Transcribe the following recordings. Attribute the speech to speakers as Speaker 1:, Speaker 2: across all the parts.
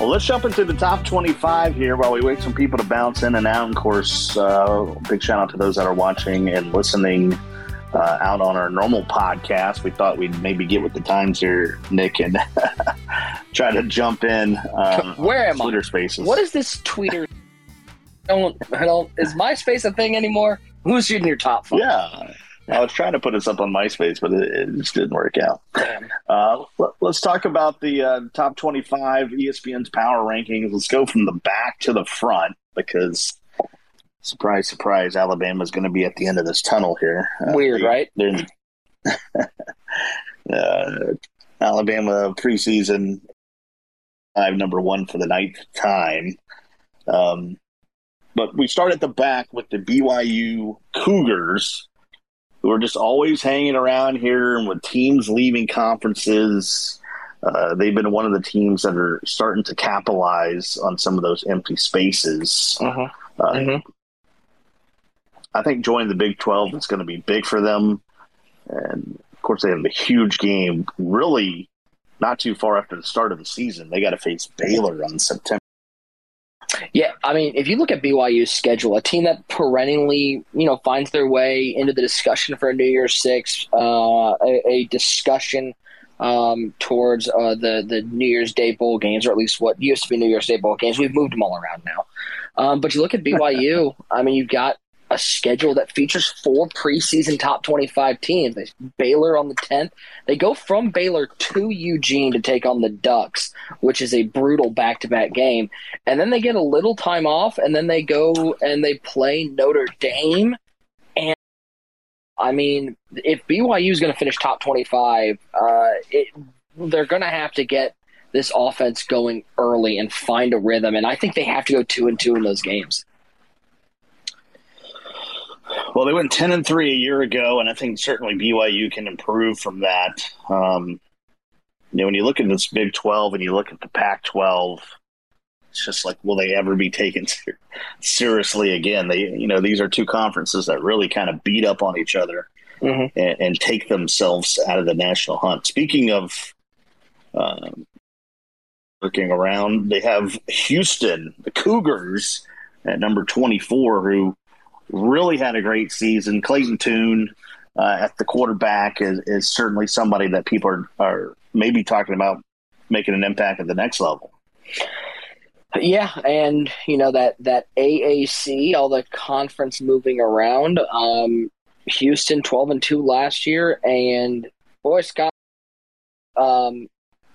Speaker 1: Well, let's jump into the top 25 here while we wait some people to bounce in and out. And of course, uh, big shout out to those that are watching and listening uh, out on our normal podcast. We thought we'd maybe get with the times here, Nick, and try to jump in. Um,
Speaker 2: Where am
Speaker 1: Twitter
Speaker 2: I?
Speaker 1: Spaces.
Speaker 2: What is this tweeter? I don't, I don't, is MySpace a thing anymore? Who's in your top five?
Speaker 1: Yeah, I was trying to put this up on MySpace, but it, it just didn't work out. Uh, let, us talk about the uh, top 25 ESPN's power rankings. Let's go from the back to the front because, surprise, surprise, Alabama's going to be at the end of this tunnel here. Uh,
Speaker 2: Weird,
Speaker 1: they-
Speaker 2: right?
Speaker 1: uh, Alabama preseason five number one for the ninth time. Um, but we start at the back with the BYU Cougars, who are just always hanging around here, and with teams leaving conferences, uh, they've been one of the teams that are starting to capitalize on some of those empty spaces.
Speaker 2: Uh-huh.
Speaker 1: Uh,
Speaker 2: Mhm.
Speaker 1: I think joining the Big 12 is going to be big for them. And of course, they have a huge game, really not too far after the start of the season. They got to face Baylor on September.
Speaker 2: Yeah, I mean, if you look at BYU's schedule, a team that perennially, you know, finds their way into the discussion for a New Year's Six, uh, a, a discussion um, towards uh, the the New Year's Day bowl games, or at least what used to be New Year's Day bowl games. We've moved them all around now. Um, but you look at BYU. I mean, you've got a schedule that features four preseason top 25 teams. They, Baylor on the 10th. They go from Baylor to Eugene to take on the Ducks, which is a brutal back to back game. And then they get a little time off, and then they go and they play Notre Dame. And I mean, if BYU is going to finish top 25, uh, it, they're going to have to get this offense going early and find a rhythm. And I think they have to go two and two in those games.
Speaker 1: Well, they went 10 and 3 a year ago, and I think certainly BYU can improve from that. Um, you know, when you look at this Big 12 and you look at the Pac 12, it's just like, will they ever be taken ser- seriously again? They, you know, these are two conferences that really kind of beat up on each other
Speaker 2: Mhm.
Speaker 1: and, and take themselves out of the national hunt. Speaking of um, looking around, they have Houston, the Cougars, at number 24, who really had a great season. Clayton Tune uh, at the quarterback is, is certainly somebody that people are, are maybe talking about making an impact at the next level.
Speaker 2: Yeah, and you know that that AAC, all the conference moving around. Um, Houston twelve and two last year, and boy Scott, um,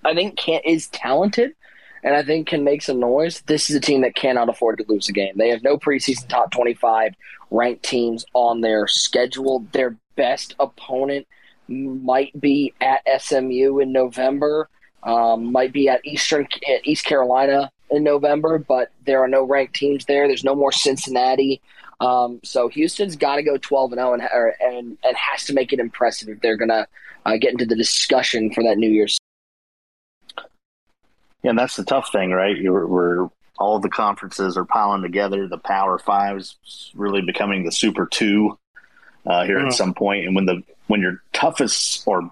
Speaker 2: I think can is talented, and I think can make some noise. This is a team that cannot afford to lose a game. They have no preseason top twenty five ranked teams on their schedule. Their best opponent might be at SMU in November. Um, might be at Eastern at East Carolina in November, but there are no ranked teams there. There's no more Cincinnati. Um, so Houston's got to go 12 and 0 and, or- and and has to make it impressive if they're going to uh, get into the discussion for that New Year's.
Speaker 1: Yeah, and that's the tough thing, right? You're, we're all the conferences are piling together. The Power Five's really becoming the Super Two uh, here at some point. and when the when your toughest or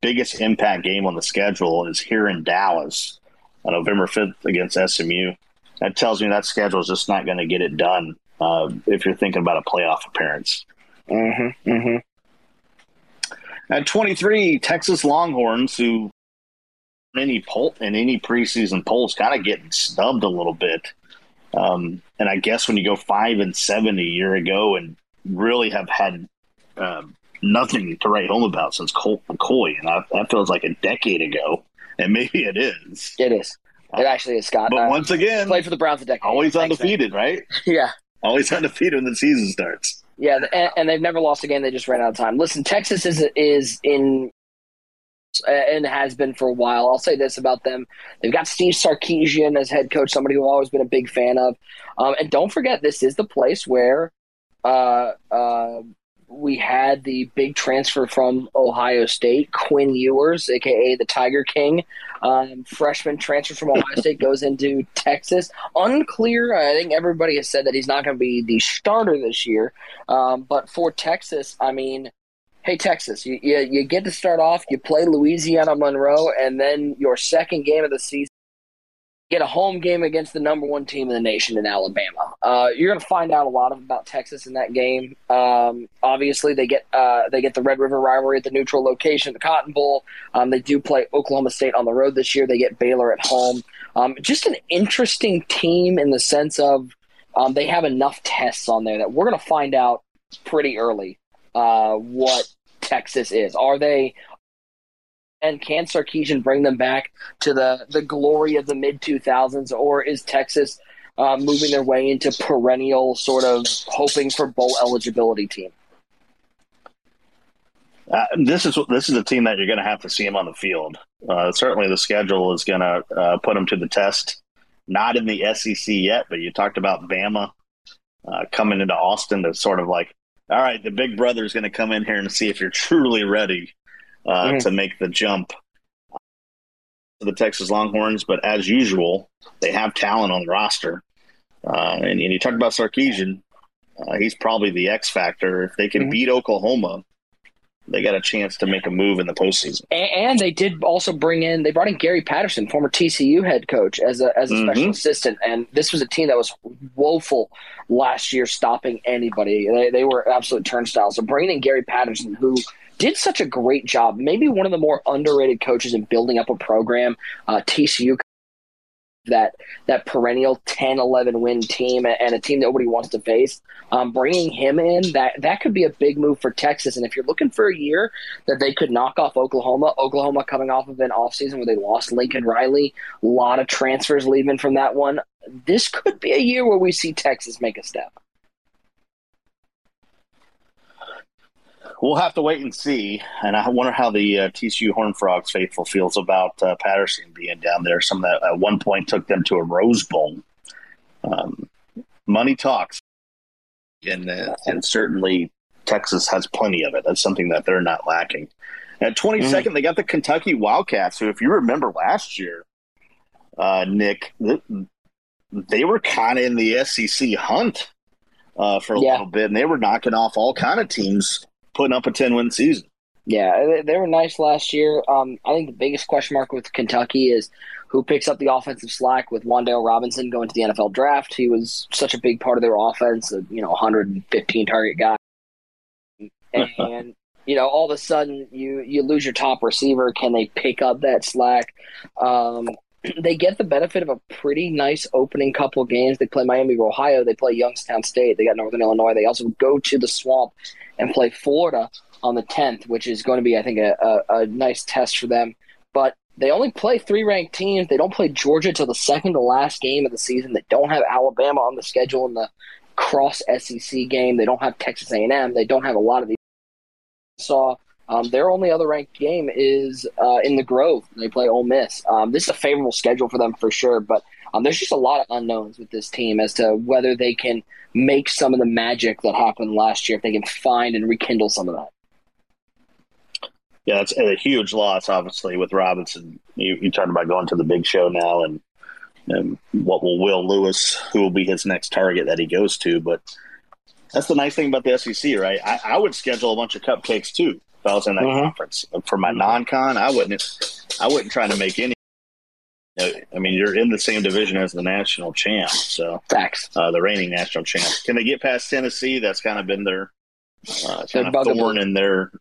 Speaker 1: biggest impact game on the schedule is here in Dallas on November fifth against SMU, that tells me that schedule is just not going to get it done uh, if you're thinking about a playoff appearance.
Speaker 2: Mm-hmm, mm-hmm.
Speaker 1: At 23, Texas Longhorns, who any poll in any preseason polls, kind of getting snubbed a little bit. Um, and I guess when you go five and seven a year ago, and really have had um, nothing to write home about since Colt McCoy, and I, that feels like a decade ago, and maybe it is.
Speaker 2: It is. It actually is, Scott.
Speaker 1: But
Speaker 2: Uh,
Speaker 1: once again,
Speaker 2: played for the Browns a decade.
Speaker 1: always undefeated, right?
Speaker 2: Yeah.
Speaker 1: Always undefeated when the season starts.
Speaker 2: Yeah, and, and they've never lost a game. They just ran out of time. Listen, Texas is is in and has been for a while. I'll say this about them: they've got Steve Sarkisian as head coach, somebody who I've always been a big fan of. Um, and don't forget, this is the place where uh, uh, we had the big transfer from Ohio State, Quinn Ewers, aka the Tiger King. Um, freshman transfer from Ohio State goes into Texas. Unclear. I think everybody has said that he's not going to be the starter this year. Um, but for Texas, I mean, hey Texas, you, you you get to start off. You play Louisiana Monroe, and then your second game of the season get a home game against the number one team in the nation in Alabama. Uh, you're going to find out a lot about Texas in that game. Um, obviously, they get uh, they get the Red River rivalry at the neutral location, the Cotton Bowl. Um, they do play Oklahoma State on the road this year. They get Baylor at home. Um, just an interesting team in the sense of um, they have enough tests on there that we're going to find out pretty early uh, what Texas is. Are they and can Sarkisian bring them back to the, the glory of the mid 2000s, or is Texas uh, moving their way into perennial sort of hoping for bowl eligibility team?
Speaker 1: Uh, this is this is a team that you're going to have to see them on the field. Uh, certainly, the schedule is going to uh, put them to the test. Not in the SEC yet, but you talked about Bama uh, coming into Austin to sort of like, all right, the big brother is going to come in here and see if you're truly ready uh, mm-hmm. to make the jump to the Texas Longhorns. But as usual, they have talent on the roster. Uh, and, and, you talk about Sarkisian, uh, he's probably the X factor. If they can mm-hmm. beat Oklahoma, they got a chance to make a move in the postseason.
Speaker 2: And, and, they did also bring in they brought in Gary Patterson, former TCU head coach, as a as a mm-hmm. special assistant. And this was a team that was woeful last year, stopping anybody. They, they were absolute turnstiles. So bringing in Gary Patterson, who did such a great job. Maybe one of the more underrated coaches in building up a program. Uh, TCU that that perennial 10 11 win team and a team that nobody wants to face um, bringing him in that that could be a big move for texas. And if you're looking for a year that they could knock off oklahoma oklahoma coming off of an offseason where they lost lincoln riley a lot of transfers leaving from that one this could be a year where we see texas make a step
Speaker 1: we'll have to wait and see. And I wonder how the uh, TCU Horn Frogs faithful feels about uh, Patterson being down there. Some that at one point took them to a Rose Bowl. Um, money talks, and uh, and certainly Texas has plenty of it. That's something that they're not lacking. At 22nd, mm-hmm. they got the Kentucky Wildcats, who, if you remember last year, uh, Nick, they were kind of in the SEC hunt uh, for a yeah. little bit, and they were knocking off all kind of teams putting up a 10 win season.
Speaker 2: Yeah, they were nice last year. Um, I think the biggest question mark with Kentucky is who picks up the offensive slack with Wan'Dale Robinson going to the NFL draft. He was such a big part of their offense, a, you know, 115 target guy. And, you know, all of a sudden you, you lose your top receiver. Can they pick up that slack? Um, they get the benefit of a pretty nice opening couple games. They play Miami Ohio. They play Youngstown State. They got Northern Illinois. They also go to the Swamp and play Florida on the 10th, which is going to be, I think, a, a, a nice test for them. But they only play three ranked teams. They don't play Georgia till the second to last game of the season. They don't have Alabama on the schedule in the cross SEC game. They don't have Texas A&M. They don't have a lot of these. Saw um, their only other ranked game is uh, in the Grove. They play Ole Miss. Um, this is a favorable schedule for them for sure, but um, there's just a lot of unknowns with this team as to whether they can make some of the magic that happened last year, if they can find and rekindle some of that.
Speaker 1: Yeah, it's a huge loss, obviously, with Robinson. You, you talked about going to the big show now and, and what will Will Lewis, who will be his next target that he goes to. But that's the nice thing about the SEC, right? I, I would schedule a bunch of cupcakes too if I was in that mm-hmm. conference. For my non-con, I wouldn't. I wouldn't try to make any. I mean, you're in the same division as the national champ, so
Speaker 2: facts.
Speaker 1: Uh, the reigning national champ. Can they get past Tennessee? That's kind of been their uh, kind of thorn in their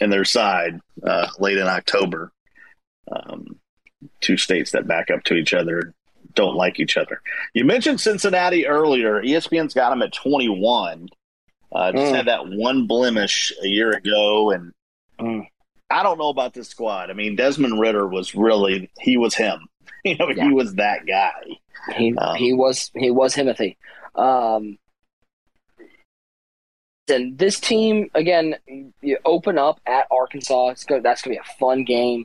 Speaker 1: in their side uh, late in October. Um, two states that back up to each other don't like each other. You mentioned Cincinnati earlier. ESPN's got them at 21. Uh, just mm. had that one blemish a year ago, and mm. I don't know about this squad. I mean, Desmond Ridder was really he was him. You know, yeah. he was that guy.
Speaker 2: He um, he was he was Timothy. Um, and this team again, you open up at Arkansas. It's go, that's going to be a fun game.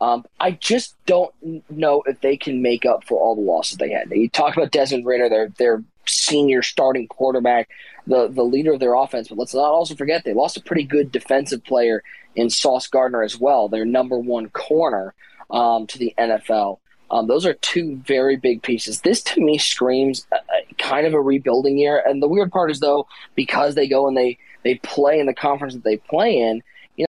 Speaker 2: Um, I just don't know if they can make up for all the losses they had. You talk about Desmond Ridder, their their senior starting quarterback, the the leader of their offense. But let's not also forget they lost a pretty good defensive player in Sauce Gardner as well, their number one corner um, to the NFL. Um, those are two very big pieces. This to me screams a, a, kind of a rebuilding year. And the weird part is though, because they go and they they play in the conference that they play in, you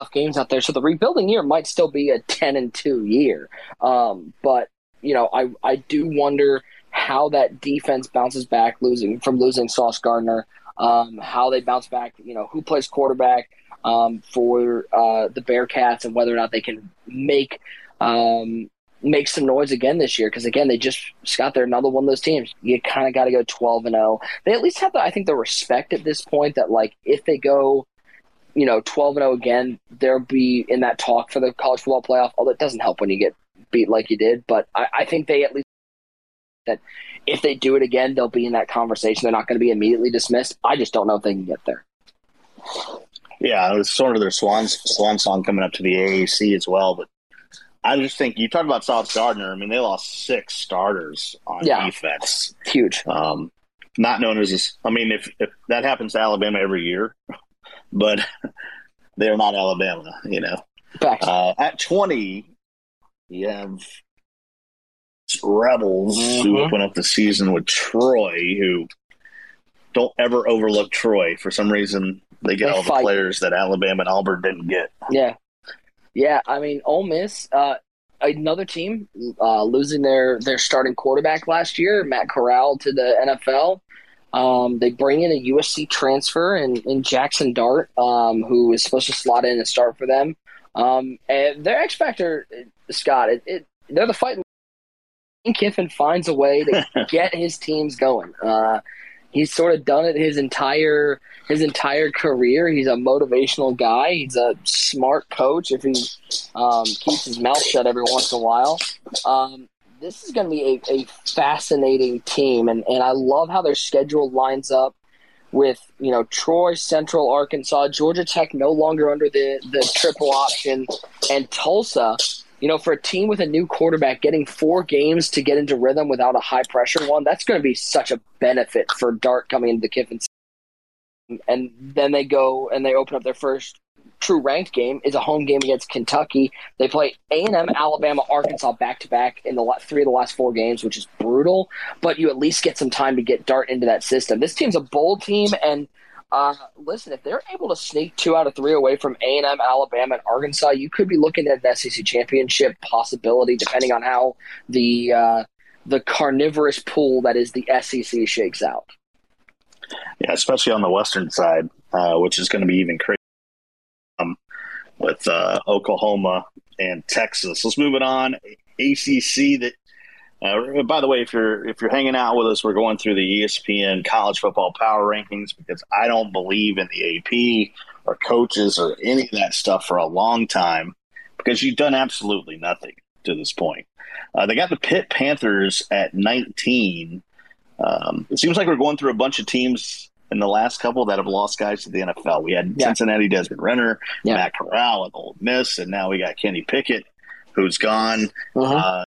Speaker 2: know, games out there. So the rebuilding year might still be a ten and two year. Um, but you know, I I do wonder how that defense bounces back losing from losing Sauce Gardner. Um, how they bounce back, you know, who plays quarterback um, for uh, the Bearcats, and whether or not they can make um, make some noise again this year. Because again, they just got there another one of those teams. You kind of got to go twelve and zero. They at least have the I think the respect at this point that like if they go you know, 12 and 0 again, they'll be in that talk for the college football playoff. Although it doesn't help when you get beat like you did, but I, I think they at least that if they do it again, they'll be in that conversation. They're not going to be immediately dismissed. I just don't know if they can get there.
Speaker 1: Yeah, it was sort of their swan swan song coming up to the AAC as well. But I just think you talk about Sauce Gardner. I mean, they lost six starters on
Speaker 2: Yeah.
Speaker 1: defense.
Speaker 2: Huge.
Speaker 1: Um, not known as this. I mean, if, if that happens to Alabama every year, but they're not Alabama, you know. Uh, at 20, you have Rebels who
Speaker 2: Mhm.
Speaker 1: open up the season with Troy, who don't ever overlook Troy. For some reason, they get
Speaker 2: They
Speaker 1: all the players that Alabama and Auburn didn't get.
Speaker 2: Yeah, yeah. I mean, Ole Miss, uh, another team uh, losing their their starting quarterback last year, Matt Corral, to the NFL. Um, they bring in a USC transfer in, in Jackson Dart, um, who is supposed to slot in and start for them. Um, and their X factor, Scott, it, it, they're the fighting. Kiffin finds a way to get his teams going. Uh, he's sort of done it his entire his entire career. He's a motivational guy. He's a smart coach if he um, keeps his mouth shut every once in a while. Um, this is going to be a, a fascinating team, and, and I love how their schedule lines up with you know Troy, Central Arkansas, Georgia Tech no longer under the the triple option, and Tulsa. You know, for a team with a new quarterback, getting four games to get into rhythm without a high pressure one, that's going to be such a benefit for Dart coming into the Kiffin and then they go and they open up their first true ranked game is a home game against Kentucky. They play A and M, Alabama, Arkansas back to back in the three of the last four games, which is brutal. But you at least get some time to get Dart into that system. This team's a bold team, and uh, listen, if they're able to sneak two out of three away from A and M, Alabama, and Arkansas, you could be looking at an SEC championship possibility, depending on how the uh, the carnivorous pool that is the SEC shakes out.
Speaker 1: Yeah, especially on the western side, uh, which is going to be even crazy um, with uh, Oklahoma and Texas. Let's move it on. ACC. That, uh, by the way, if you're if you're hanging out with us, we're going through the ESPN college football power rankings because I don't believe in the AP or coaches or any of that stuff for a long time because you've done absolutely nothing to this point. Uh, they got the Pitt Panthers at 19. Um, it seems like we're going through a bunch of teams in the last couple that have lost guys to the NFL. We had
Speaker 2: Yeah.
Speaker 1: Cincinnati Desmond Ridder,
Speaker 2: Yeah.
Speaker 1: Matt Corral at Ole Miss, and now we got Kenny Pickett, who's gone.
Speaker 2: Uh-huh.
Speaker 1: Uh,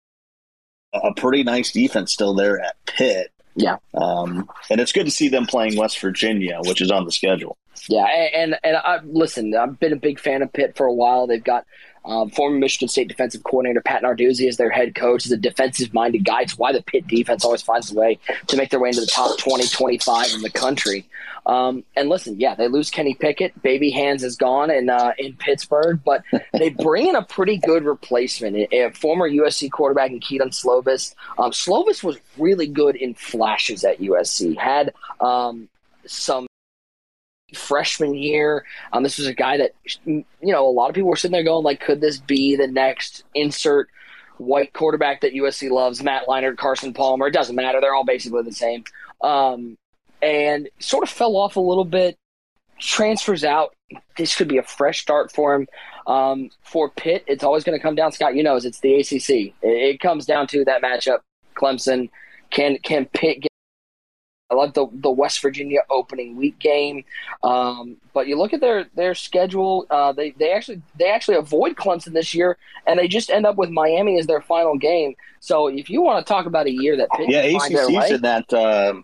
Speaker 1: a pretty nice defense still there at Pitt.
Speaker 2: Yeah.
Speaker 1: Um, and it's good to see them playing West Virginia, which is on the schedule.
Speaker 2: Yeah, and and, and I listen. I've been a big fan of Pitt for a while. They've got um, former Michigan State defensive coordinator Pat Narduzzi is their head coach. is a defensive-minded guy. It's why the Pitt defense always finds a way to make their way into the top 20, 25 in the country. Um, and listen, yeah, they lose Kenny Pickett. Baby Hands is gone in uh, in Pittsburgh, but they bring in a pretty good replacement. A, a former USC quarterback in Kedon Slovis. Um, Slovis was really good in flashes at USC. Had um, some freshman year. Um, this was a guy that you know a lot of people were sitting there going like, could this be the next insert white quarterback that USC loves? Matt Leinart, Carson Palmer. It doesn't matter. They're all basically the same. Um, and sort of fell off a little bit. Transfers out. This could be a fresh start for him. Um, for Pitt, it's always going to come down. Scott, you know, it's the ACC. It, it comes down to that matchup. Clemson can can Pitt get I love the the West Virginia opening week game. Um, but you look at their their schedule; uh, they they actually they actually avoid Clemson this year, and they just end up with Miami as their final game. So if you want to talk about a year that Pitt
Speaker 1: Yeah,
Speaker 2: can find their
Speaker 1: ACC's
Speaker 2: way,
Speaker 1: in that uh,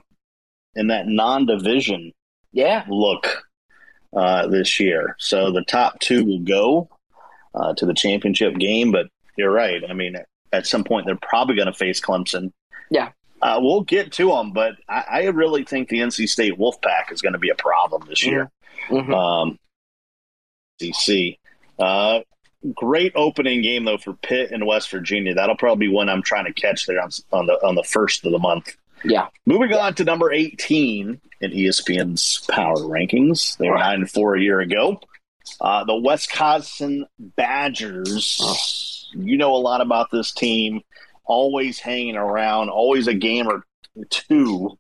Speaker 1: in that non-division
Speaker 2: yeah,
Speaker 1: look uh, this year. So the top two will go uh, to the championship game. But you're right. I mean, at some point they're probably going to face Clemson.
Speaker 2: Yeah.
Speaker 1: Uh, we'll get to them, but I, I really think the NC State Wolfpack is going to be a problem this year.
Speaker 2: Mhm.
Speaker 1: Um, DC. Uh, great opening game though for Pitt and West Virginia. That'll probably be one I'm trying to catch there on, on the on the first of the month.
Speaker 2: Yeah.
Speaker 1: Moving on to number 18 in ESPN's power rankings. They were nine and four a year ago. Uh, the Wisconsin Badgers. Oh. You know a lot about this team. Always hanging around. Always a game or two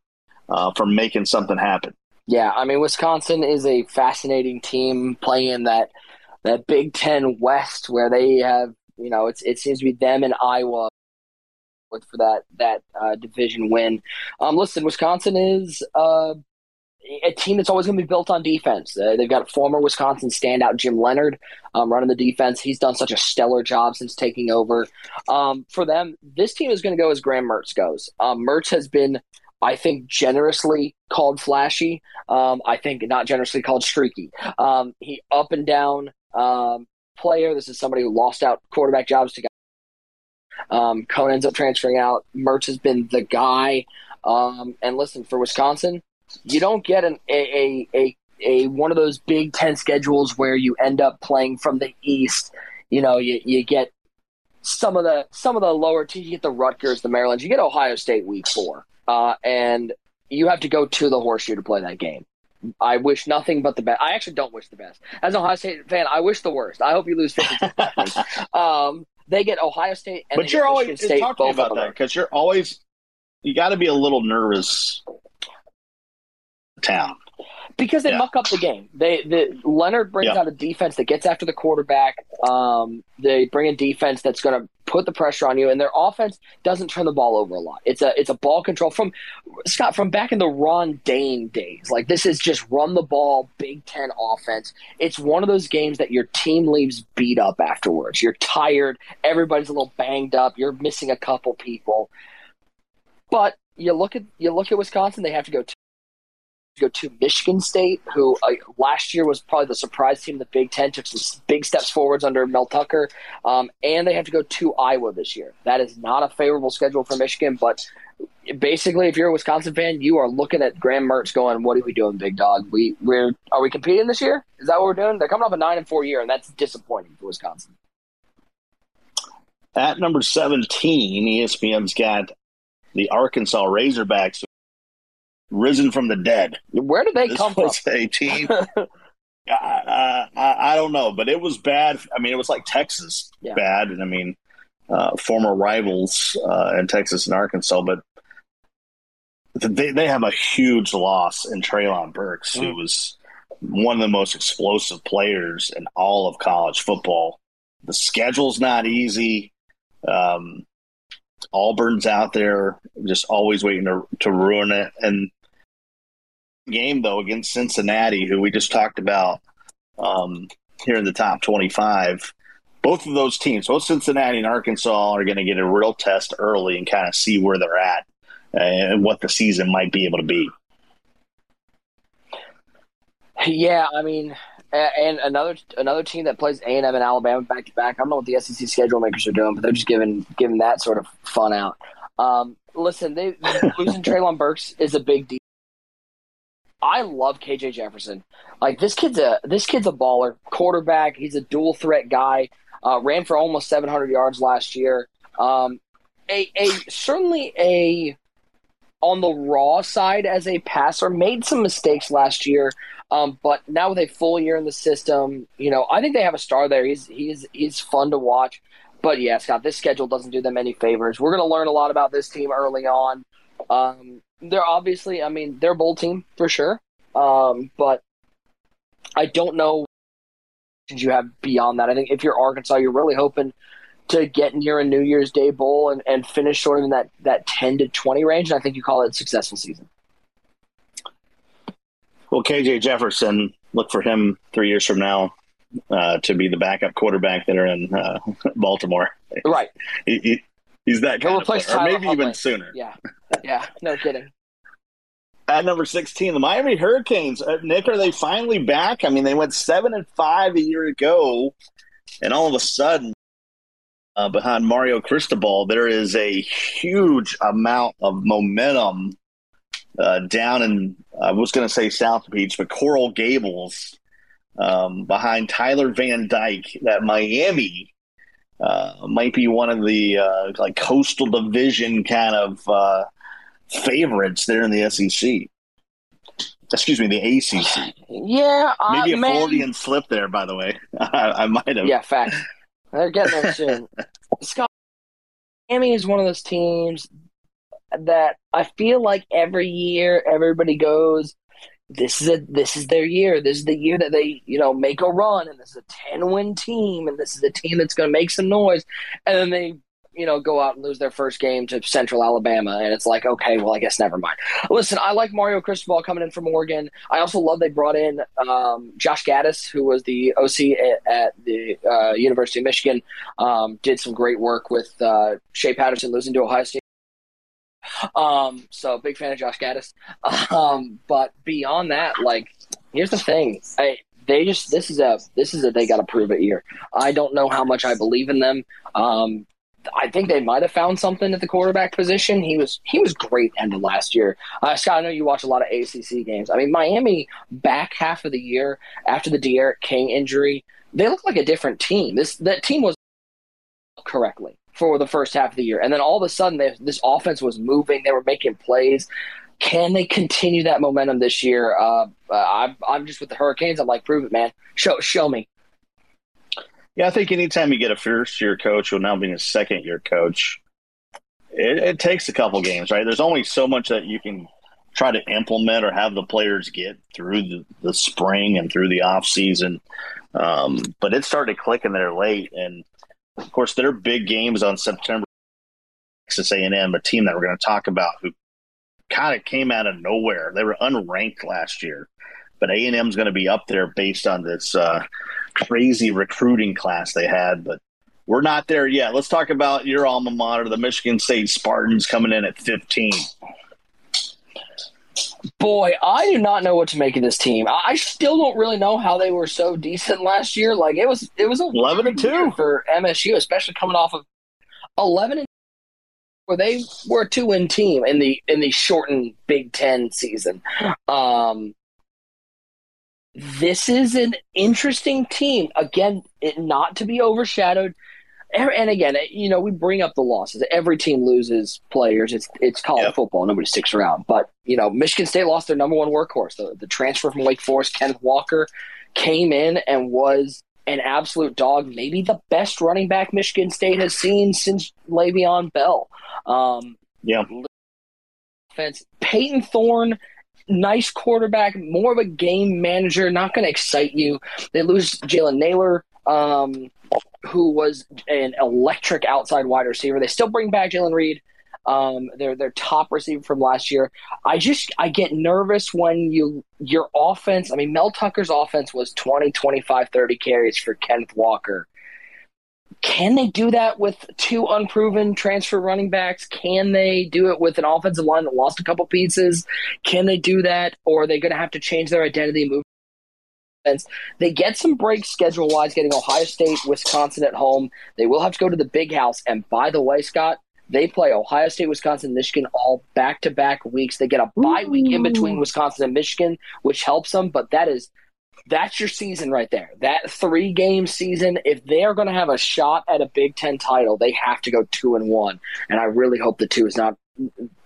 Speaker 1: uh, from making something happen.
Speaker 2: Yeah, I mean Wisconsin is a fascinating team playing that that Big Ten West where they have you know it's it seems to be them and Iowa for that that uh, division win. Um, listen, Wisconsin is uh, a team that's always going to be built on defense. Uh, they've got former Wisconsin standout Jim Leonhard um, running the defense. He's done such a stellar job since taking over. Um, for them, this team is going to go as Graham Mertz goes. Um, Mertz has been, I think, generously called flashy. Um, I think not generously called streaky. Um, he up and down um, player. This is somebody who lost out quarterback jobs to um, Coan ends up transferring out. Mertz has been the guy. Um, and listen, for Wisconsin, you don't get an, a, a, a, a one of those Big Ten schedules where you end up playing from the East. You know, you, you get some of the some of the lower teams. You get the Rutgers, the Marylands. You get Ohio State week four, uh, and you have to go to the horseshoe to play that game. I wish nothing but the best. I actually don't wish the best. As an Ohio State fan, I wish the worst. I hope you lose 50 um, they get Ohio State,
Speaker 1: but you're always talking about that because you're always you got to be a little nervous. Town
Speaker 2: because they yeah. muck up the game. They the Leonhard brings yeah. out a defense that gets after the quarterback. Um, they bring a defense that's going to put the pressure on you, and their offense doesn't turn the ball over a lot. It's a it's a ball control from Scott from back in the Ron Dayne days. Like this is just run the ball, Big Ten offense. It's one of those games that your team leaves beat up afterwards. You're tired. Everybody's a little banged up. You're missing a couple people, but you look at you look at Wisconsin. They have to go go to Michigan State, who uh, last year was probably the surprise team in the Big Ten, took some big steps forwards under Mel Tucker, um, and they have to go to Iowa this year. That is not a favorable schedule for Michigan, but basically, if you're a Wisconsin fan, you are looking at Graham Mertz going, "What are we doing, big dog? We we're are we competing this year? Is that what we're doing? They're coming off a nine and four year, and that's disappointing for Wisconsin."
Speaker 1: At number seventeen, ESPN's got the Arkansas Razorbacks risen from the dead.
Speaker 2: Where did they
Speaker 1: this
Speaker 2: come from?
Speaker 1: A team. I, I, I, don't know, but it was bad. I mean, it was like Texas yeah. bad, and I mean, uh, former rivals uh, in Texas and Arkansas, but they they have a huge loss in Treylon Burks, mm. who was one of the most explosive players in all of college football. The schedule's not easy. Um, Auburn's out there, just always waiting to to ruin it, and game though against Cincinnati, who we just talked about um, here in the top twenty-five. Both of those teams, both Cincinnati and Arkansas, are going to get a real test early and kind of see where they're at and what the season might be able to be.
Speaker 2: Yeah, I mean, and another another team that plays A and M and Alabama back to back. I don't know what the SEC schedule makers are doing, but they're just giving giving that sort of fun out. Um, listen, they losing Treylon Burks is a big deal. I love KJ Jefferson. Like this kid's a this kid's a baller quarterback. He's a dual threat guy. Uh, ran for almost 700 yards last year. Um, a a certainly a on the raw side as a passer made some mistakes last year. Um, but now with a full year in the system, you know, I think they have a star there. He's he's he's fun to watch. But yeah, Scott, this schedule doesn't do them any favors. We're going to learn a lot about this team early on. Um, they're obviously, I mean, they're a bowl team for sure. Um, but I don't know Did you have beyond that. I think if you're Arkansas, you're really hoping to get near a New Year's Day bowl and, and finish sort of in that, that 10 to 20 range. And I think you call it a successful season.
Speaker 1: Well, KJ Jefferson, look for him three years from now uh, to be the backup quarterback that are in uh, Baltimore.
Speaker 2: Right.
Speaker 1: He, he's that kind He'll of player, or maybe even sooner.
Speaker 2: Yeah. Yeah. No kidding.
Speaker 1: At number 16, the Miami Hurricanes. Uh, Nick, are they finally back? I mean, they went seven and five a year ago, and all of a sudden, uh, behind Mario Cristobal, there is a huge amount of momentum uh, down in, I was going to say South Beach, but Coral Gables. um, behind Tyler Van Dyke that Miami uh, might be one of the uh, like coastal division kind of uh, favorites there in the SEC. Excuse me, the ACC.
Speaker 2: Yeah, uh,
Speaker 1: maybe a
Speaker 2: man.
Speaker 1: Freudian slip there. By the way, I, I might have.
Speaker 2: Yeah, fact. They're getting there soon. Scott, Miami is one of those teams that I feel like every year everybody goes, this is a this is their year. This is the year that they you know make a run, and this is a ten win team, and this is a team that's going to make some noise, and then they you know go out and lose their first game to Central Alabama, and it's like okay, well I guess never mind. Listen, I like Mario Cristobal coming in from Oregon. I also love they brought in um, Josh Gattis, who was the OC at, at the uh, University of Michigan, um, did some great work with uh, Shea Patterson losing to Ohio State. Um, so big fan of Josh Gattis. Um, but beyond that, like, here's the thing. I, they just this is a this is a they got to prove it year. I don't know how much I believe in them. Um, I think they might have found something at the quarterback position. He was he was great end of last year. Uh, Scott, I know you watch a lot of ACC games. I mean, Miami back half of the year after the D'Eriq King injury, they look like a different team. This that team was correctly for the first half of the year, and then all of a sudden, they, this offense was moving. They were making plays. Can they continue that momentum this year? Uh, uh, I'm, I'm just with the Hurricanes. I'm like, prove it, man. Show show me.
Speaker 1: Yeah, I think anytime you get a first year coach who now being a second year coach, it, it, takes a couple games, right? There's only so much that you can try to implement or have the players get through the, the spring and through the off season. Um, but it started clicking there late, and of course, their big games on September. Texas A&M, a team that we're going to talk about, who kind of came out of nowhere. They were unranked last year, but A&M is going to be up there based on this uh, crazy recruiting class they had. But we're not there yet. Let's talk about your alma mater, the Michigan State Spartans, coming in at 15.
Speaker 2: Boy, I do not know what to make of this team. I still don't really know how they were so decent last year. Like it was, it was
Speaker 1: eleven and two
Speaker 2: for MSU, especially coming off of eleven and where they were a two win team in the in the shortened Big Ten season. Um, this is an interesting team. Again, it, not to be overshadowed. And again, you know, we bring up the losses. Every team loses players. It's it's college yep. football. Nobody sticks around. But you know, Michigan State lost their number one workhorse. The, the transfer from Wake Forest, Kenneth Walker, came in and was an absolute dog. Maybe the best running back Michigan State has seen since Le'Veon Bell. Um,
Speaker 1: yeah.
Speaker 2: Offense. Payton Thorne nice quarterback, more of a game manager, not going to excite you. They lose Jalen Nailor, um, who was an electric outside wide receiver. They still bring back Jayden Reed. Um, their their top receiver from last year. I just I get nervous when you your offense. I mean, Mel Tucker's offense was 20, 25, 30 carries for Kenneth Walker. Can they do that with two unproven transfer running backs? Can they do it with an offensive line that lost a couple pieces? Can they do that, or are they going to have to change their identity and move? They get some breaks schedule wise, getting Ohio State, Wisconsin at home. They will have to go to the big house. And by the way, Scott, they play Ohio State, Wisconsin, Michigan all back to back weeks. They get a bye week in between Wisconsin and Michigan, which helps them. But that is that's your season right there. That three game season, if they are going to have a shot at a Big Ten title, they have to go two and one. And I really hope the two is not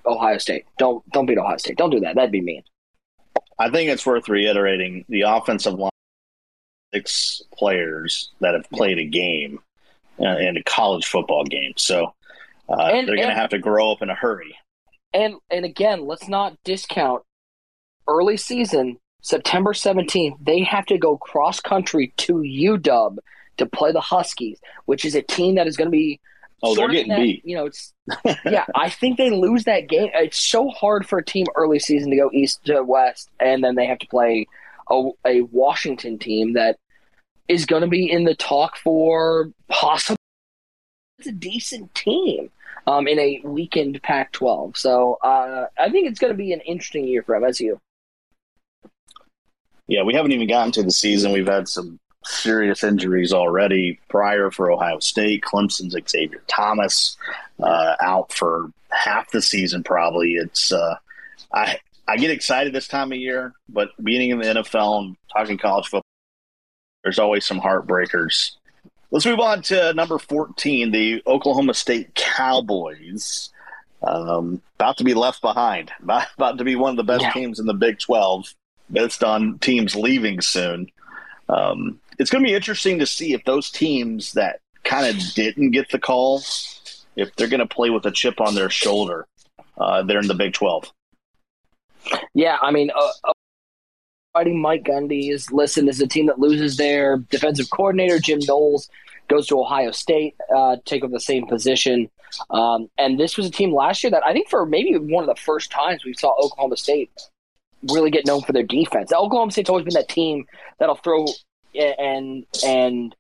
Speaker 2: Ohio State. Don't don't beat Ohio State. Don't do that. That'd be mean.
Speaker 1: I think it's worth reiterating the offensive line six players that have played a game uh, in a college football game. So uh, and, they're going to have to grow up in a hurry.
Speaker 2: And and again, let's not discount early season September 17th, they have to go cross country to UW to play the Huskies, which is a team that is going to be.
Speaker 1: Oh, they're getting
Speaker 2: that,
Speaker 1: beat.
Speaker 2: You know, it's yeah. I think they lose that game. It's so hard for a team early season to go east to west, and then they have to play a, a Washington team that is going to be in the talk for possible. It's a decent team um, in a weakened Pac-12, so uh, I think it's going to be an interesting year for MSU
Speaker 1: yeah, we haven't even gotten to the season. We've had some serious injuries already prior for Ohio State. Clemson's Xavier Thomas uh, out for half the season, probably. It's uh, I I get excited this time of year, but being in the NFL and talking college football, there's always some heartbreakers. Let's move on to number 14, the Oklahoma State Cowboys. Um, about to be left behind, about, about to be one of the best yeah. teams in the Big 12, based on teams leaving soon. Um, it's going to be interesting to see if those teams that kind of didn't get the call, if they're going to play with a chip on their shoulder. Uh, they're in the Big 12.
Speaker 2: Yeah, I mean, uh, uh, fighting Mike Gundy is listed as a team that loses their defensive coordinator, Jim Knowles, goes to Ohio State, uh, take over the same position. Um, and this was a team last year that I think for maybe one of the first times we saw Oklahoma State really get known for their defense. Oklahoma State's always been that team that'll throw and and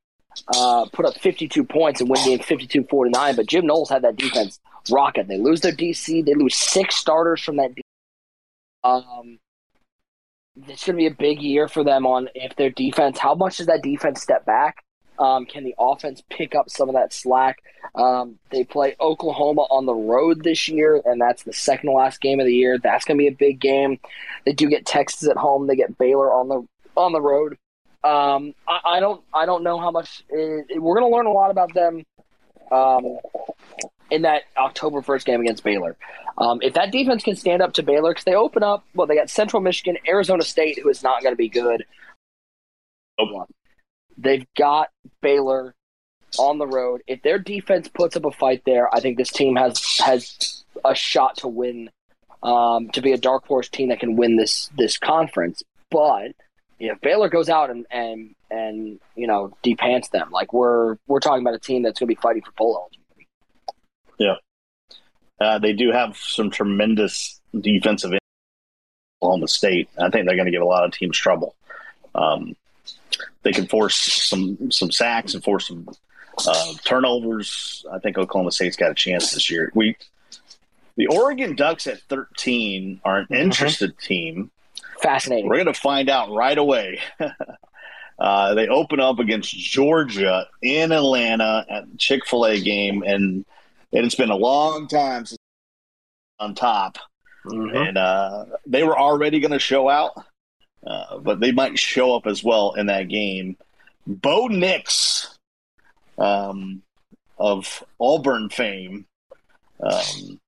Speaker 2: uh, put up 52 points and win games 52 49. But Jim Knowles had that defense rocket. They lose their DC. They lose six starters from that. Um, it's going to be a big year for them on if their defense. How much does that defense step back? Um, can the offense pick up some of that slack? Um, they play Oklahoma on the road this year, and that's the second to last game of the year. That's going to be a big game. They do get Texas at home. They get Baylor on the on the road. Um, I, I, don't I don't know how much it, we're going to learn a lot about them um, in that October first game against Baylor. Um, if that defense can stand up to Baylor, because they open up, well, they got Central Michigan, Arizona State, who is not going to be good. They've got Baylor on the road. If their defense puts up a fight there, I think this team has has a shot to win, um, to be a dark horse team that can win this this conference. But if Baylor goes out and and and you know depants them, like we're we're talking about a team that's going to be fighting for bowl eligibility.
Speaker 1: Yeah, uh, they do have some tremendous defensive. Oklahoma State. I think they're going to give a lot of teams trouble. Um, they can force some some sacks and force some uh, turnovers. I think Oklahoma State's got a chance this year. We the Oregon Ducks at 13 are an mm-hmm. interested mm-hmm. team.
Speaker 2: Fascinating.
Speaker 1: We're going to find out right away. uh, they open up against Georgia in Atlanta at Chick Fil A game, and it's been a long time since on top, mm-hmm. and uh, they were already going to show out, uh, but they might show up as well in that game. Bo Nix, um, of Auburn fame, um,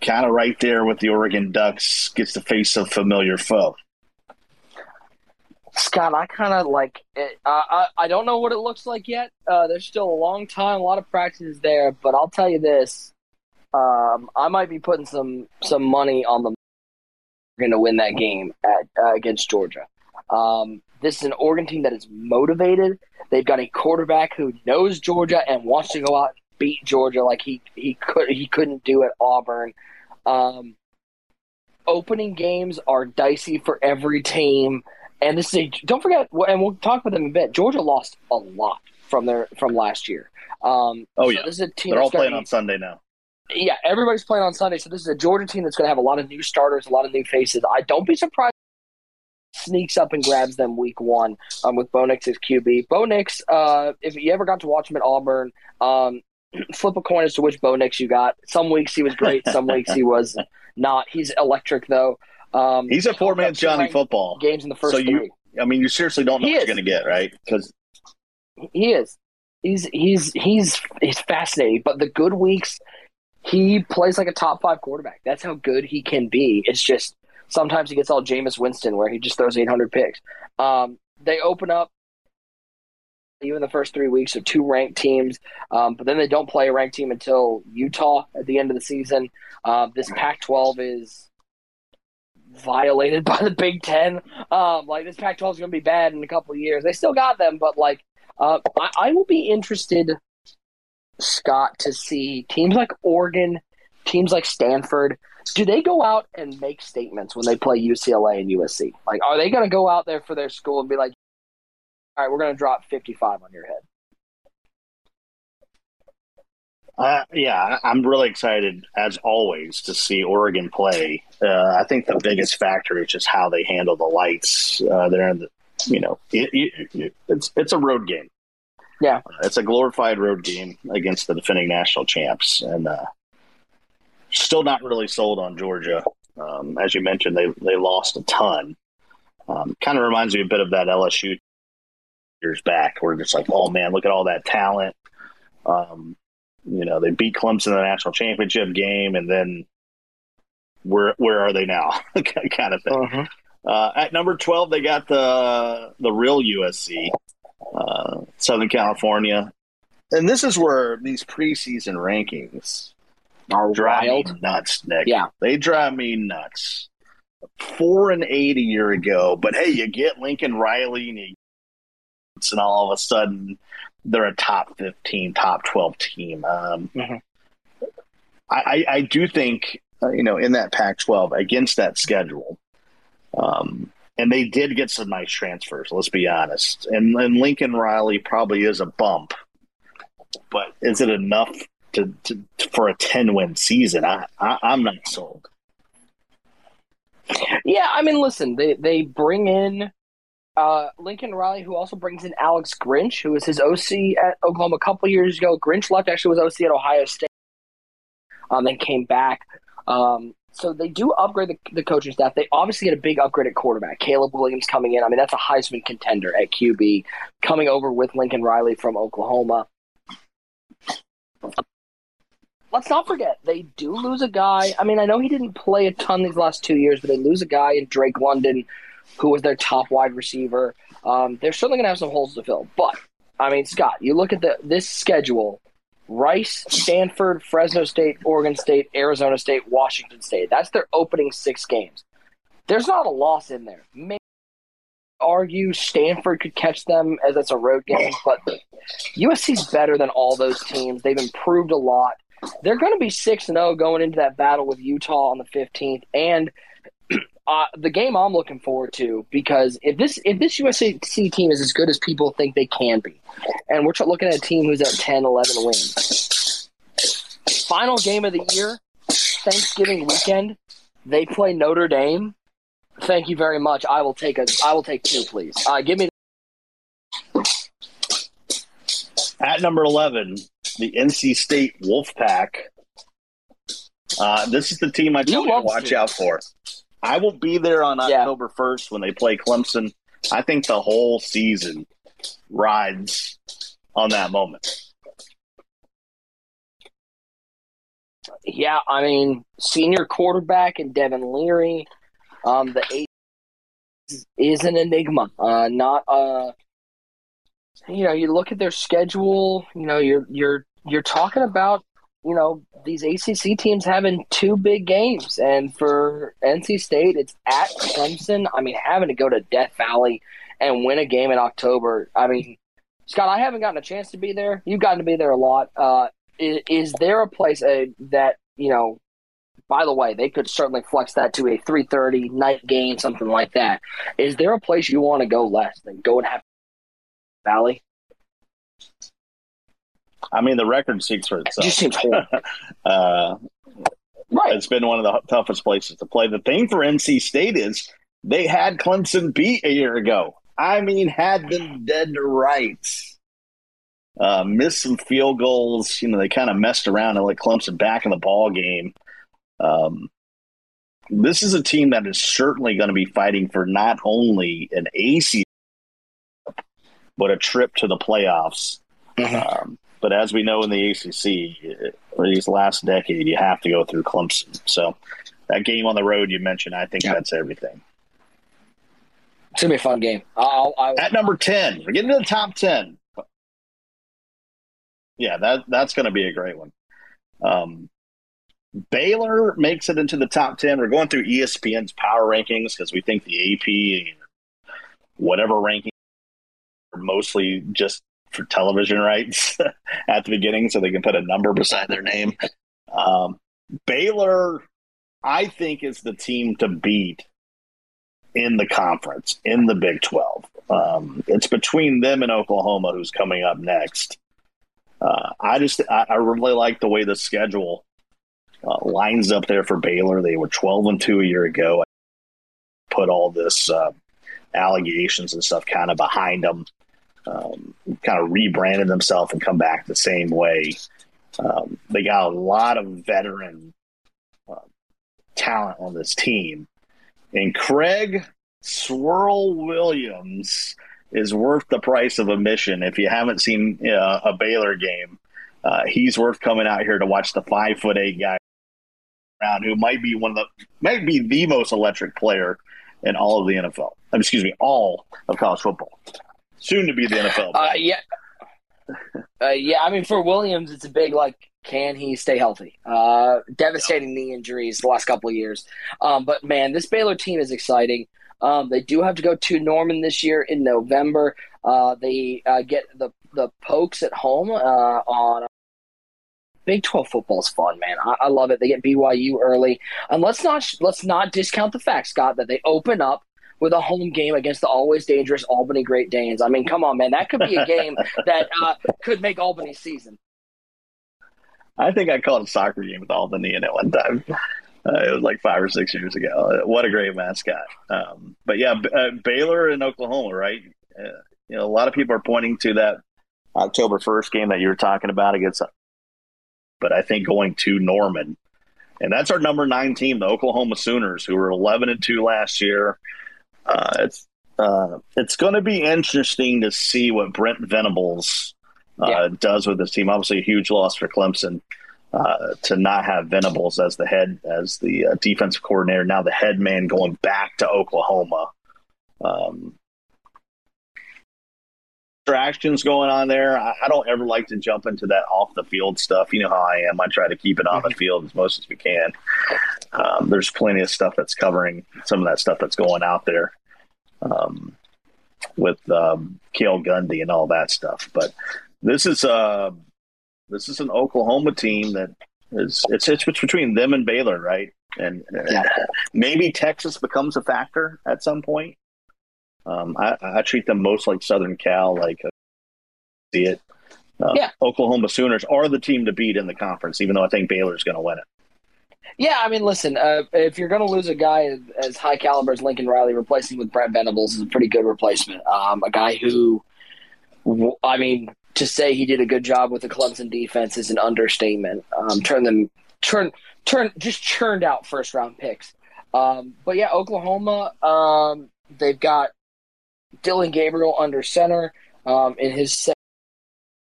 Speaker 1: kind of right there with the Oregon Ducks, gets to face a familiar foe.
Speaker 2: Scott, I kind of like it. I, I don't know what it looks like yet. Uh, there's still a long time, a lot of practices there, but I'll tell you this: um, I might be putting some some money on them going to win that game at uh, against Georgia. Um, this is an Oregon team that is motivated. They've got a quarterback who knows Georgia and wants to go out and beat Georgia like he he could he couldn't do at Auburn. Um, opening games are dicey for every team, and this is a, don't forget, and we'll talk about them in a bit. Georgia lost a lot from their from last year. Um,
Speaker 1: oh yeah, this is a team. They're all playing be, on Sunday now.
Speaker 2: Yeah, everybody's playing on Sunday, so this is a Georgia team that's going to have a lot of new starters, a lot of new faces. I don't be surprised sneaks up and grabs them week one um, with Bo Nix as QB. Bo Nix, uh, if you ever got to watch him at Auburn, um, flip a coin as to which Bo Nix you got. Some weeks he was great, some weeks he was not. He's electric though. Um,
Speaker 1: He's a four man Johnny football.
Speaker 2: Games in the first so
Speaker 1: you,
Speaker 2: three.
Speaker 1: I mean, you seriously don't know he what is. you're going to get, right? Because
Speaker 2: he is. He's he's he's he's fascinating. But the good weeks, he plays like a top five quarterback. That's how good he can be. It's just sometimes he gets all Jameis Winston where he just throws 800 picks. Um, they open up even the first three weeks of two ranked teams, um, but then they don't play a ranked team until Utah at the end of the season. Uh, this Pac-12 is violated by the Big Ten. Um, like this Pac-12 is going to be bad in a couple years. They still got them, but like uh, I, I will be interested, Scott, to see teams like Oregon, teams like Stanford. Do they go out and make statements when they play UCLA and USC? Like, are they going to go out there for their school and be like, all right, we're going to drop 55 on your head.
Speaker 1: Uh, yeah, I'm really excited as always to see Oregon play. Uh, I think the biggest factor is just how they handle the lights. Uh, they're in the, you know, it, it, it's it's a road game.
Speaker 2: Yeah,
Speaker 1: it's a glorified road game against the defending national champs, and uh, still not really sold on Georgia. Um, as you mentioned, they they lost a ton. Um, kind of reminds me a bit of that LSU years back. where it's like, oh man, look at all that talent. Um, you know, they beat Clemson in the national championship game, and then where where are they now? kind of thing. Uh-huh. Uh, at number twelve, they got the the real USC, uh, Southern California, and this is where these preseason rankings
Speaker 2: are
Speaker 1: drive
Speaker 2: wild.
Speaker 1: me nuts, Nick.
Speaker 2: Yeah,
Speaker 1: they drive me nuts. Four and eight a year ago, but hey, you get Lincoln Riley and, you, and all of a sudden they're a top fifteen, top twelve team. Um, mm-hmm. I, I, do think uh, you know in that Pac-12 against that schedule. Um, and they did get some nice transfers. Let's be honest. And, and Lincoln Riley probably is a bump, but is it enough to, to, for a ten win season? I, I I'm not sold.
Speaker 2: Yeah, I mean, listen, they they bring in uh, Lincoln Riley, who also brings in Alex Grinch, who was his OC at Oklahoma a couple years ago. Grinch left actually was OC at Ohio State, um, then came back. Um, so they do upgrade the, the coaching staff. They obviously get a big upgrade at quarterback. Caleb Williams coming in. I mean, that's a Heisman contender at QB, coming over with Lincoln Riley from Oklahoma. Let's not forget they do lose a guy. I mean, I know he didn't play a ton these last two years, but they lose a guy in Drake London, who was their top wide receiver. Um, they're certainly going to have some holes to fill. But I mean, Scott, you look at the this schedule Rice, Stanford, Fresno State, Oregon State, Arizona State, Washington State. That's their opening six games. There's not a loss in there. Maybe argue Stanford could catch them as it's a road game, but USC's better than all those teams. They've improved a lot. They're going to be 6 0 going into that battle with Utah on the 15th. And uh, the game I'm looking forward to because if this if this USC team is as good as people think they can be, and we're looking at a team who's at 10, 11 wins, final game of the year, Thanksgiving weekend, they play Notre Dame. Thank you very much. I will take a I will take two, please. Uh, give me.
Speaker 1: At number eleven, the NC State Wolfpack. Uh, this is the team I told you to watch out for. I will be there on yeah. October 1st when they play Clemson. I think the whole season rides on that moment.
Speaker 2: Yeah, I mean, senior quarterback and Devin Leary, um, the eight is an enigma. Uh, not uh, you know, you look at their schedule. You know, you're you're you're talking about you know, these ACC teams having two big games. And for NC State, it's at Clemson. I mean, having to go to Death Valley and win a game in October. I mean, Scott, I haven't gotten a chance to be there. You've gotten to be there a lot. Uh, is, is, there a place uh, that, you know, by the way, they could certainly flex that to a 3:30 night game, something like that. Is there a place you want to go less than go and have Valley?
Speaker 1: I mean, the record speaks for itself.
Speaker 2: It just seems horrible.
Speaker 1: uh, right. It's been one of the toughest places to play. The thing for NC State is they had Clemson beat a year ago. I mean, had them dead to rights. Uh, missed some field goals. You know, they kind of messed around and let Clemson back in the ball game. Um, this is a team that is certainly going to be fighting for not only an AC, but a trip to the playoffs. Mm-hmm. Um, but as we know in the ACC, for these last decade, you have to go through Clemson. So that game on the road you mentioned, I think that's everything.
Speaker 2: It's gonna be a fun game. I'll, I'll,
Speaker 1: At number ten, we're getting to the top ten. Yeah, that that's going to be a great one. Um, Baylor makes it into the top ten. We're going through ESPN's power rankings because we think the AP, whatever ranking, are mostly just for television rights at the beginning so they can put a number beside their name. Um, Baylor, I think, is the team to beat in the conference, in the Big 12. Um, it's between them and Oklahoma, who's coming up next. Uh, I just, I, I, really like the way the schedule uh, lines up there for Baylor. They were 12 and 2 a year ago. I Put all this uh, allegations and stuff kind of behind them um, kind of rebranded themselves and come back the same way. Um, they got a lot of veteran uh, talent on this team. And Craig Swirl Williams is worth the price of admission. If you haven't seen uh, a Baylor game, uh, he's worth coming out here to watch the five foot eight guy around who might be one of the might be the most electric player in all of the NFL. Excuse me, all of college football. Soon to be the NFL.
Speaker 2: Uh, yeah, uh, yeah. I mean, for Williams, it's a big like. Can he stay healthy? Uh, devastating knee injuries the last couple of years. Um, but man, this Baylor team is exciting. Um, they do have to go to Norman this year in November. Uh, they uh, get the the Pokes at home uh, on Big Twelve football is fun, man. I, I, love it. They get BYU early, and let's not let's not discount the fact, Scott, that they open up with a home game against the always dangerous Albany Great Danes. I mean, come on, man, that could be a game that uh, could make Albany season.
Speaker 1: I think I called a soccer game with Albany in it one time. Uh, it was like five or six years ago. What a great mascot! Um, but yeah, uh, Baylor and Oklahoma, right? Uh, you know, a lot of people are pointing to that October first game that you were talking about against but I think going to Norman. And that's our number nine team, the Oklahoma Sooners, who were 11 and 2 last year. Uh, it's uh, it's going to be interesting to see what Brent Venables uh, yeah. does with this team. Obviously, a huge loss for Clemson uh, to not have Venables as the head, as the uh, defensive coordinator. Now the head man going back to Oklahoma. Um, distractions going on there. I, I, don't ever like to jump into that off the field stuff. You know how I am. I try to keep it on the mm-hmm. field as most as we can. Um, there's plenty of stuff that's covering some of that stuff that's going out there um, with um, Cale Gundy and all that stuff. But this is uh, this is an Oklahoma team that is it's it's between them and Baylor, right? And, and maybe Texas becomes a factor at some point. Um, I, I, treat them most like Southern Cal, like uh, see it. Uh, yeah. Oklahoma Sooners are the team to beat in the conference, even though I think Baylor's going to win it.
Speaker 2: Yeah, I mean, listen, uh, if you're going to lose a guy as high caliber as Lincoln Riley, replacing with Brent Venables is a pretty good replacement. Um, a guy who, I mean, to say he did a good job with the Clemson defense is an understatement. Um, turn them, turn, turn, just churned out first round picks. Um, but yeah, Oklahoma, um, they've got Dillon Gabriel under center um, in his set.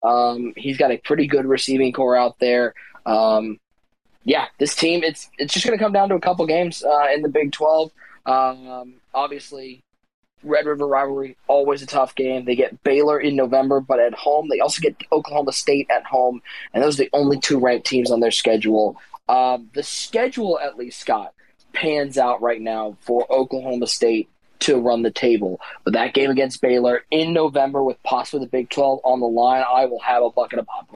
Speaker 2: Um, he's got a pretty good receiving core out there. Um, yeah, this team it's it's just going to come down to a couple games uh, in the Big Twelve. Um, obviously, Red River rivalry always a tough game. They get Baylor in November, but at home they also get Oklahoma State at home, and those are the only two ranked teams on their schedule. Um, the schedule, at least Scott, pans out right now for Oklahoma State to run the table. But that game against Baylor in November with possibly the Big 12 on the line, I will have a bucket of popcorn.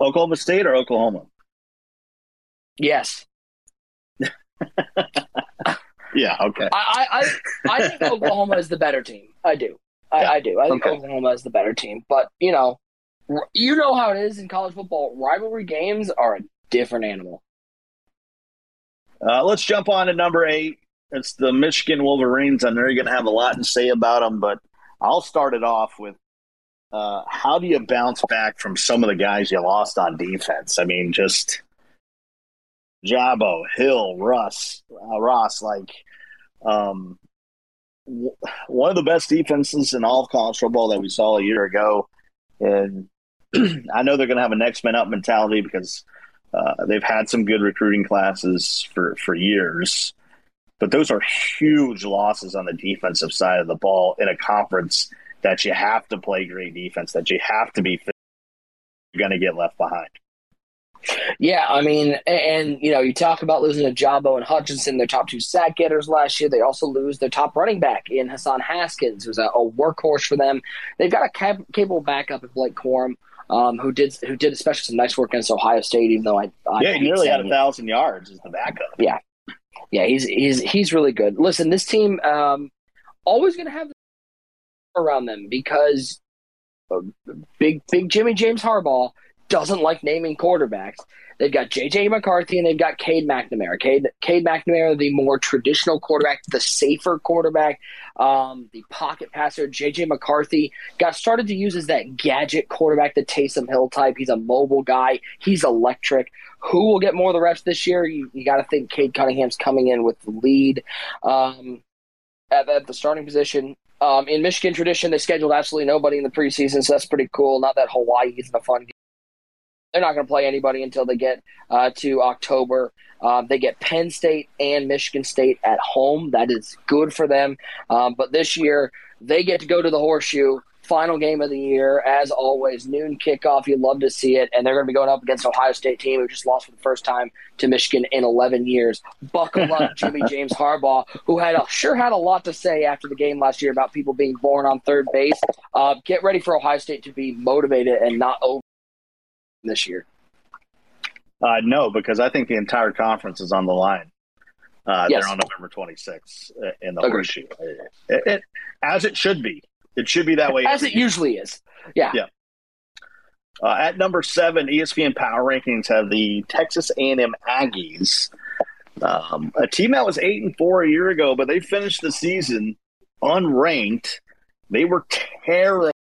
Speaker 1: Oklahoma State or Oklahoma?
Speaker 2: Yes.
Speaker 1: yeah, okay.
Speaker 2: I, I, I think Oklahoma is the better team. I do. I, yeah. I do. I think okay. Oklahoma is the better team. But, you know, you know how it is in college football. Rivalry games are a different animal.
Speaker 1: Uh, let's jump on to number eight. It's the Michigan Wolverines. I know you're going to have a lot to say about them, but I'll start it off with uh, how do you bounce back from some of the guys you lost on defense? I mean, just Jabo, Hill, Russ, uh, Ross, like um, w- one of the best defenses in all of college football that we saw a year ago. And I know they're going to have a next man up mentality because uh, they've had some good recruiting classes for, for years. But those are huge losses on the defensive side of the ball in a conference that you have to play great defense, that you have to be going to get left behind.
Speaker 2: Yeah, I mean, and you know, you talk about losing to Jabo and Hutchinson, their top two sack getters last year. They also lose their top running back in Hassan Haskins, who's a, a workhorse for them. They've got a cap- capable backup in Blake Corum, um, who did who did especially some nice work against Ohio State. Even though I, I
Speaker 1: yeah, he nearly had a thousand yards as the backup.
Speaker 2: Yeah, yeah, he's he's he's really good. Listen, this team um, always going to have around them because big big Jimmy James Harbaugh doesn't like naming quarterbacks. They've got J.J. McCarthy and they've got Cade McNamara. Cade, Cade McNamara, the more traditional quarterback, the safer quarterback, um, the pocket passer. J.J. McCarthy got started to use as that gadget quarterback, the Taysom Hill type. He's a mobile guy. He's electric. Who will get more of the reps this year? You, you got to think Cade Cunningham's coming in with the lead um, at, at the starting position. Um, in Michigan tradition, they scheduled absolutely nobody in the preseason, so that's pretty cool. Not that Hawaii isn't a fun game. They're not going to play anybody until they get uh, to October. Uh, they get Penn State and Michigan State at home. That is good for them. Um, but this year, they get to go to the horseshoe final game of the year, as always, noon kickoff. You'd love to see it. And they're going to be going up against Ohio State team who just lost for the first time to Michigan in 11 years. Buckle up, Jimmy James Harbaugh, who had a, sure had a lot to say after the game last year about people being born on third base. Uh, get ready for Ohio State to be motivated and not over this year.
Speaker 1: Uh, no, because I think the entire conference is on the line. Uh, yes. They're on November 26th uh, in the Agreed. horseshoe, it, it, as it should be. It should be that way.
Speaker 2: As it year. usually is. Yeah.
Speaker 1: Yeah. Uh, at number seven, ESPN Power Rankings have the Texas A&M Aggies, um, a team that was eight and four a year ago, but they finished the season unranked. They were terrible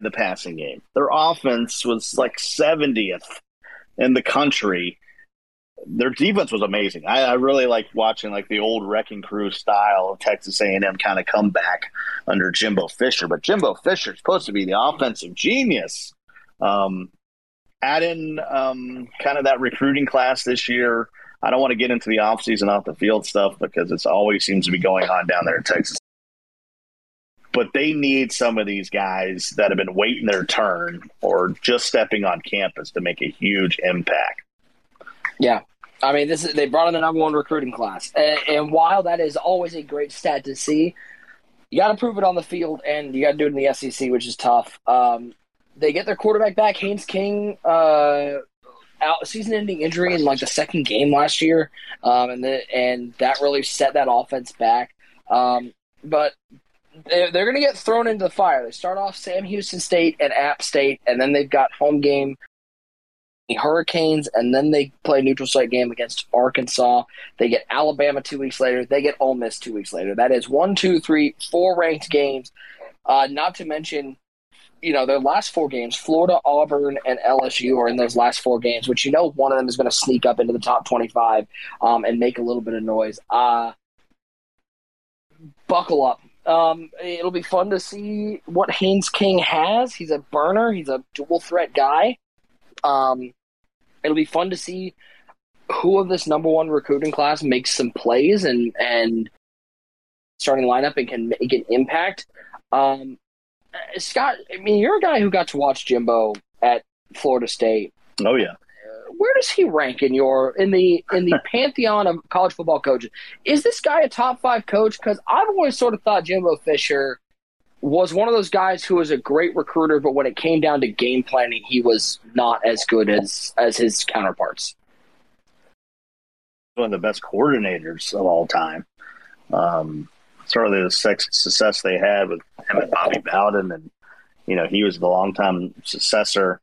Speaker 1: the passing game. Their offense was like 70th in the country their defense was amazing. I, I, really liked watching like the old wrecking crew style of Texas A&M kind of come back under Jimbo Fisher. But Jimbo Fisher is supposed to be the offensive genius. Um, add in um, kind of that recruiting class this year. I don't want to get into the offseason off the field stuff because it's always seems to be going on down there in Texas. But they need some of these guys that have been waiting their turn or just stepping on campus to make a huge impact.
Speaker 2: Yeah, I mean, this is they brought in the number one recruiting class, and, and while that is always a great stat to see, you got to prove it on the field, and you got to do it in the SEC, which is tough. Um, they get their quarterback back, Haynes King, uh, out season-ending injury in like the second game last year, um, and the, and that really set that offense back. Um, but they're, they're going to get thrown into the fire. They start off Sam Houston State and App State, and then they've got home game Hurricanes, and then they play neutral site game against Arkansas. They get Alabama two weeks later. They get Ole Miss two weeks later. That is one, two, three, four ranked games. Uh, not to mention, you know, their last four games, Florida, Auburn, and LSU are in those last four games, which you know one of them is going to sneak up into the top 25 um, and make a little bit of noise. Uh, buckle up. Um, it'll be fun to see what Haynes King has. He's a burner. He's a dual threat guy. Um, it'll be fun to see who of this number one recruiting class makes some plays and and starting lineup and can make an impact. Um, Scott, I mean, you're a guy who got to watch Jimbo at Florida State.
Speaker 1: Oh yeah.
Speaker 2: Where does he rank in your in the in the pantheon of college football coaches? Is this guy a top five coach? Because I've always sort of thought Jimbo Fisher was one of those guys who was a great recruiter, but when it came down to game planning, he was not as good as as his counterparts.
Speaker 1: One of the best coordinators of all time. Um, certainly the success they had with him and Bobby Bowden, and you know he was the longtime successor.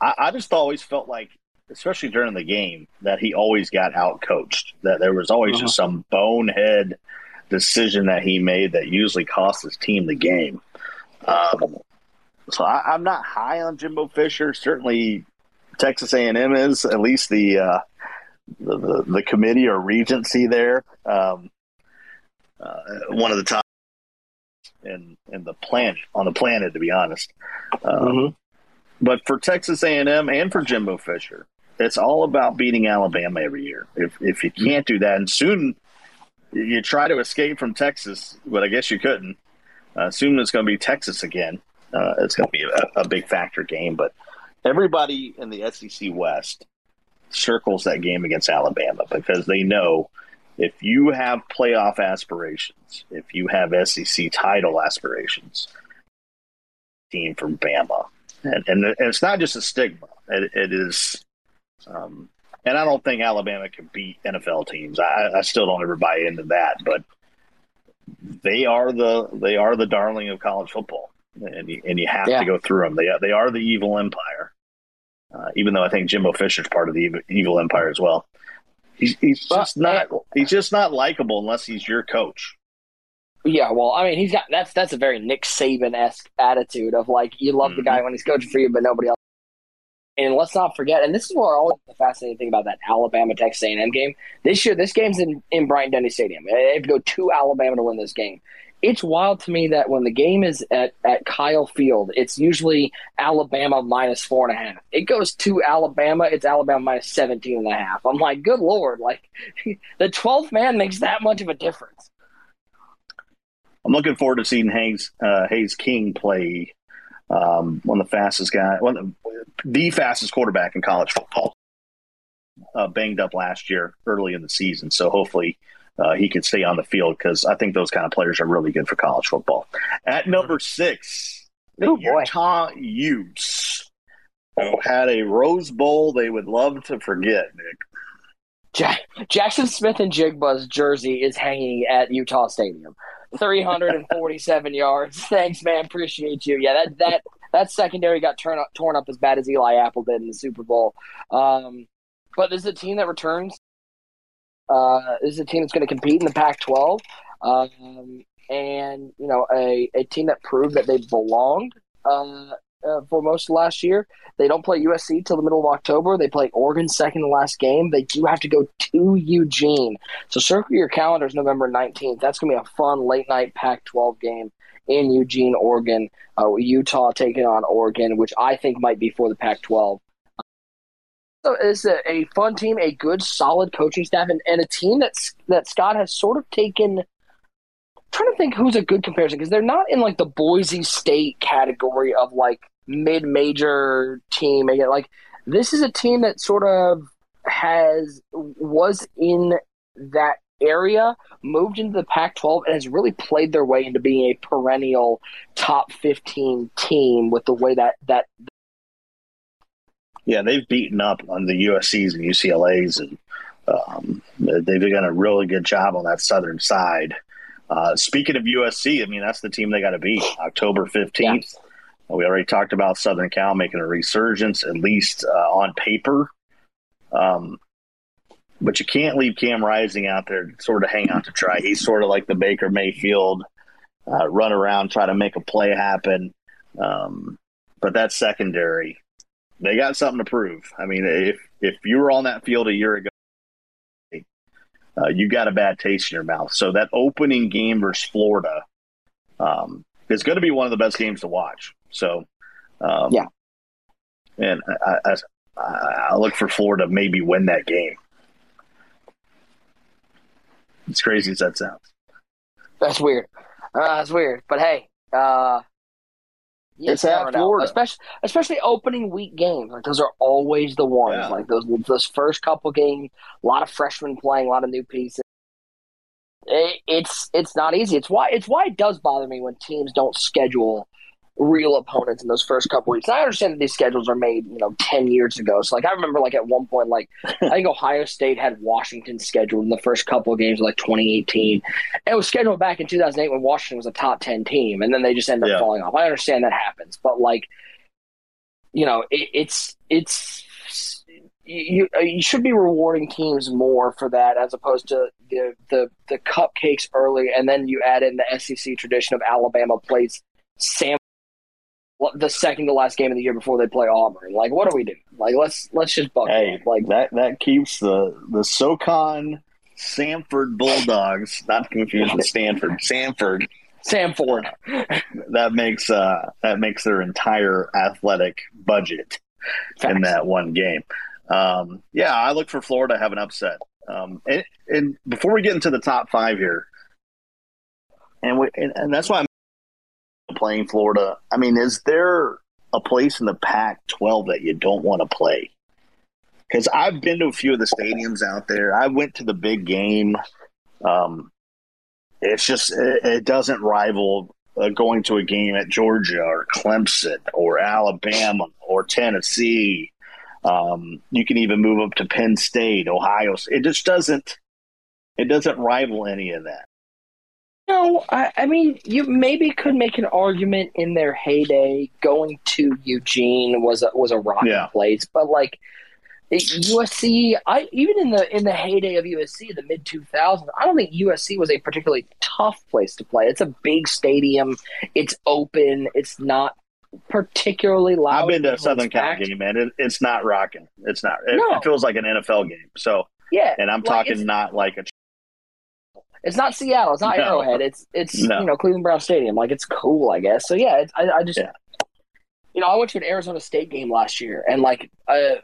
Speaker 1: I, I just always felt like, especially during the game, that he always got out coached. That there was always uh-huh. just some bonehead decision that he made that usually cost his team the game. Um, so I, am not high on Jimbo Fisher. Certainly, Texas A&M is at least the uh, the, the, the, committee or regency there. Um, uh, one of the top in in the planet on the planet, to be honest. Um, mm-hmm. But for Texas A&M and for Jimbo Fisher, it's all about beating Alabama every year. If if you can't do that, and soon you try to escape from Texas, but I guess you couldn't. Uh, assume it's going to be Texas again. Uh, it's going to be a, a, big factor game, but everybody in the SEC West circles that game against Alabama because they know if you have playoff aspirations, if you have SEC title aspirations, team from Bama, and, and it's not just a stigma; it, it is um, and I don't think Alabama can beat NFL teams. I, I still don't ever buy into that, but they are the they are the darling of college football, and you, and you have yeah. to go through them. They they are the evil empire. Uh, even though I think Jimbo Fisher's part of the evil, empire as well. He's, he's just not he's just not likable unless he's your coach.
Speaker 2: Yeah, well, I mean, he's got that's that's a very Nick Saban esque attitude of like you love mm-hmm. the guy when he's coaching for you, but nobody else and let's not forget, and this is what always the fascinating thing about that Alabama Texas A&M game. This year, this game's in, in Bryant Denny Stadium. They have to go to Alabama to win this game. it's wild to me that when the game is at, at Kyle Field, it's usually Alabama minus four and a half. It goes to Alabama, it's Alabama minus 17 and a half. I'm like, good Lord, like the 12th man makes that much of a difference.
Speaker 1: I'm looking forward to seeing Hayes, uh, Haynes King play um, one of the fastest guy, one of the, the fastest quarterback in college football. Uh, banged up last year early in the season, so hopefully uh, he can stay on the field because I think those kind of players are really good for college football. At number six, the
Speaker 2: Oh, boy.
Speaker 1: Utah Utes, who had a Rose Bowl they would love to forget. Nick.
Speaker 2: Jack, Jaxon Smith-Njigba's jersey is hanging at Utah Stadium. 347 yards. Thanks, man. Appreciate you. Yeah, that that that secondary got torn up, torn up as bad as Eli Apple did in the Super Bowl. Um, but this is a team that returns. Uh, this is a team that's going to compete in the Pac-12, um, and you know, a, a team that proved that they belonged uh, uh, for most of last year. They don't play USC till the middle of October. They play Oregon second to last game. They do have to go to Eugene. So circle your calendars November 19th. That's going to be a fun late night Pac 12 game in Eugene, Oregon. Uh, Utah taking on Oregon, which I think might be for the Pac 12. So it's a, a fun team, a good, solid coaching staff, and, and a team that's, that Scott has sort of taken. trying to think who's a good comparison because they're not in like the Boise State category of like mid-major team. Again, Like this is a team that sort of has was in that area, moved into the Pac-12, and has really played their way into being a perennial top 15 team with the way that that
Speaker 1: Yeah, they've beaten up on the USC's and UCLA's, and um, they've done a really good job on that southern side. Uh, speaking of USC, I mean that's the team they got to beat October fifteenth. We already talked about Southern Cal making a resurgence, at least uh, on paper. Um, but you can't leave Cam Rising out there sort of hang out to try. He's sort of like the Baker Mayfield, uh, run around, try to make a play happen. Um, but that's secondary. They got something to prove. I mean, if if you were on that field a year ago, uh, you got a bad taste in your mouth. So that opening game versus Florida um, is going to be one of the best games to watch. So, um,
Speaker 2: Yeah.
Speaker 1: and I, I, I I look for Florida to maybe win that game. As crazy as that sounds.
Speaker 2: that's weird. Uh, that's weird. But hey, uh, you
Speaker 1: It's at. Florida.
Speaker 2: especially especially opening week games. Like those are always the ones.
Speaker 1: Yeah.
Speaker 2: Like those those first couple games, a lot of freshmen playing, a lot of new pieces. It, it's it's not easy. It's why it's why it does bother me when teams don't schedule real opponents in those first couple weeks. And I understand that these schedules are made, you know, ten years ago. So like I remember like at one point like I think Ohio State had Washington scheduled in the first couple of games of like 2018. It was scheduled back in 2008 when Washington was a top 10 team, and then they just ended up
Speaker 1: Yeah.
Speaker 2: falling off. I understand that happens, but like, you know, it, it's it's you you should be rewarding teams more for that as opposed to the the the cupcakes early, and then you add in the SEC tradition of Alabama plays Sam the second to last game of the year before they play Auburn. Like, what do we do? Like, let's let's just buckle
Speaker 1: Hey,
Speaker 2: up. Like,
Speaker 1: that that keeps the the SoCon Samford Bulldogs, not confused with Stanford, Samford.
Speaker 2: Sam Ford.
Speaker 1: That makes uh that makes their entire athletic budget in that one game. Um, yeah, I look for Florida to have an upset. Um, and, and before we get into the top five here, and we, and, and that's why I'm playing Florida. I mean, is there a place in the Pac-12 that you don't want to play? Because I've been to a few of the stadiums out there. I went to the big game. Um, it's just it, it doesn't rival uh, going to a game at Georgia or Clemson or Alabama or Tennessee. Um, you can even move up to Penn State, Ohio. It just doesn't. It doesn't rival any of that.
Speaker 2: No, I, I mean, you maybe could make an argument in their heyday going to Eugene was a, was a rocky
Speaker 1: Yeah.
Speaker 2: place, but like USC, I even in the in the heyday of USC, the mid two thousands, I don't think USC was a particularly tough place to play. It's a big stadium, it's open, it's not particularly loud.
Speaker 1: I've been to a Southern Cal game, man. It, it's not rocking. It's not. It,
Speaker 2: No.
Speaker 1: it feels like an NFL game. So,
Speaker 2: Yeah,
Speaker 1: and I'm
Speaker 2: like,
Speaker 1: talking not like a
Speaker 2: It's not Seattle. It's not
Speaker 1: No.
Speaker 2: Arrowhead. It's it's
Speaker 1: No.
Speaker 2: you know Cleveland Brown Stadium. Like it's cool, I guess. So yeah, it's, I, I just
Speaker 1: Yeah.
Speaker 2: you know I went to an Arizona State game last year, and like uh, uh,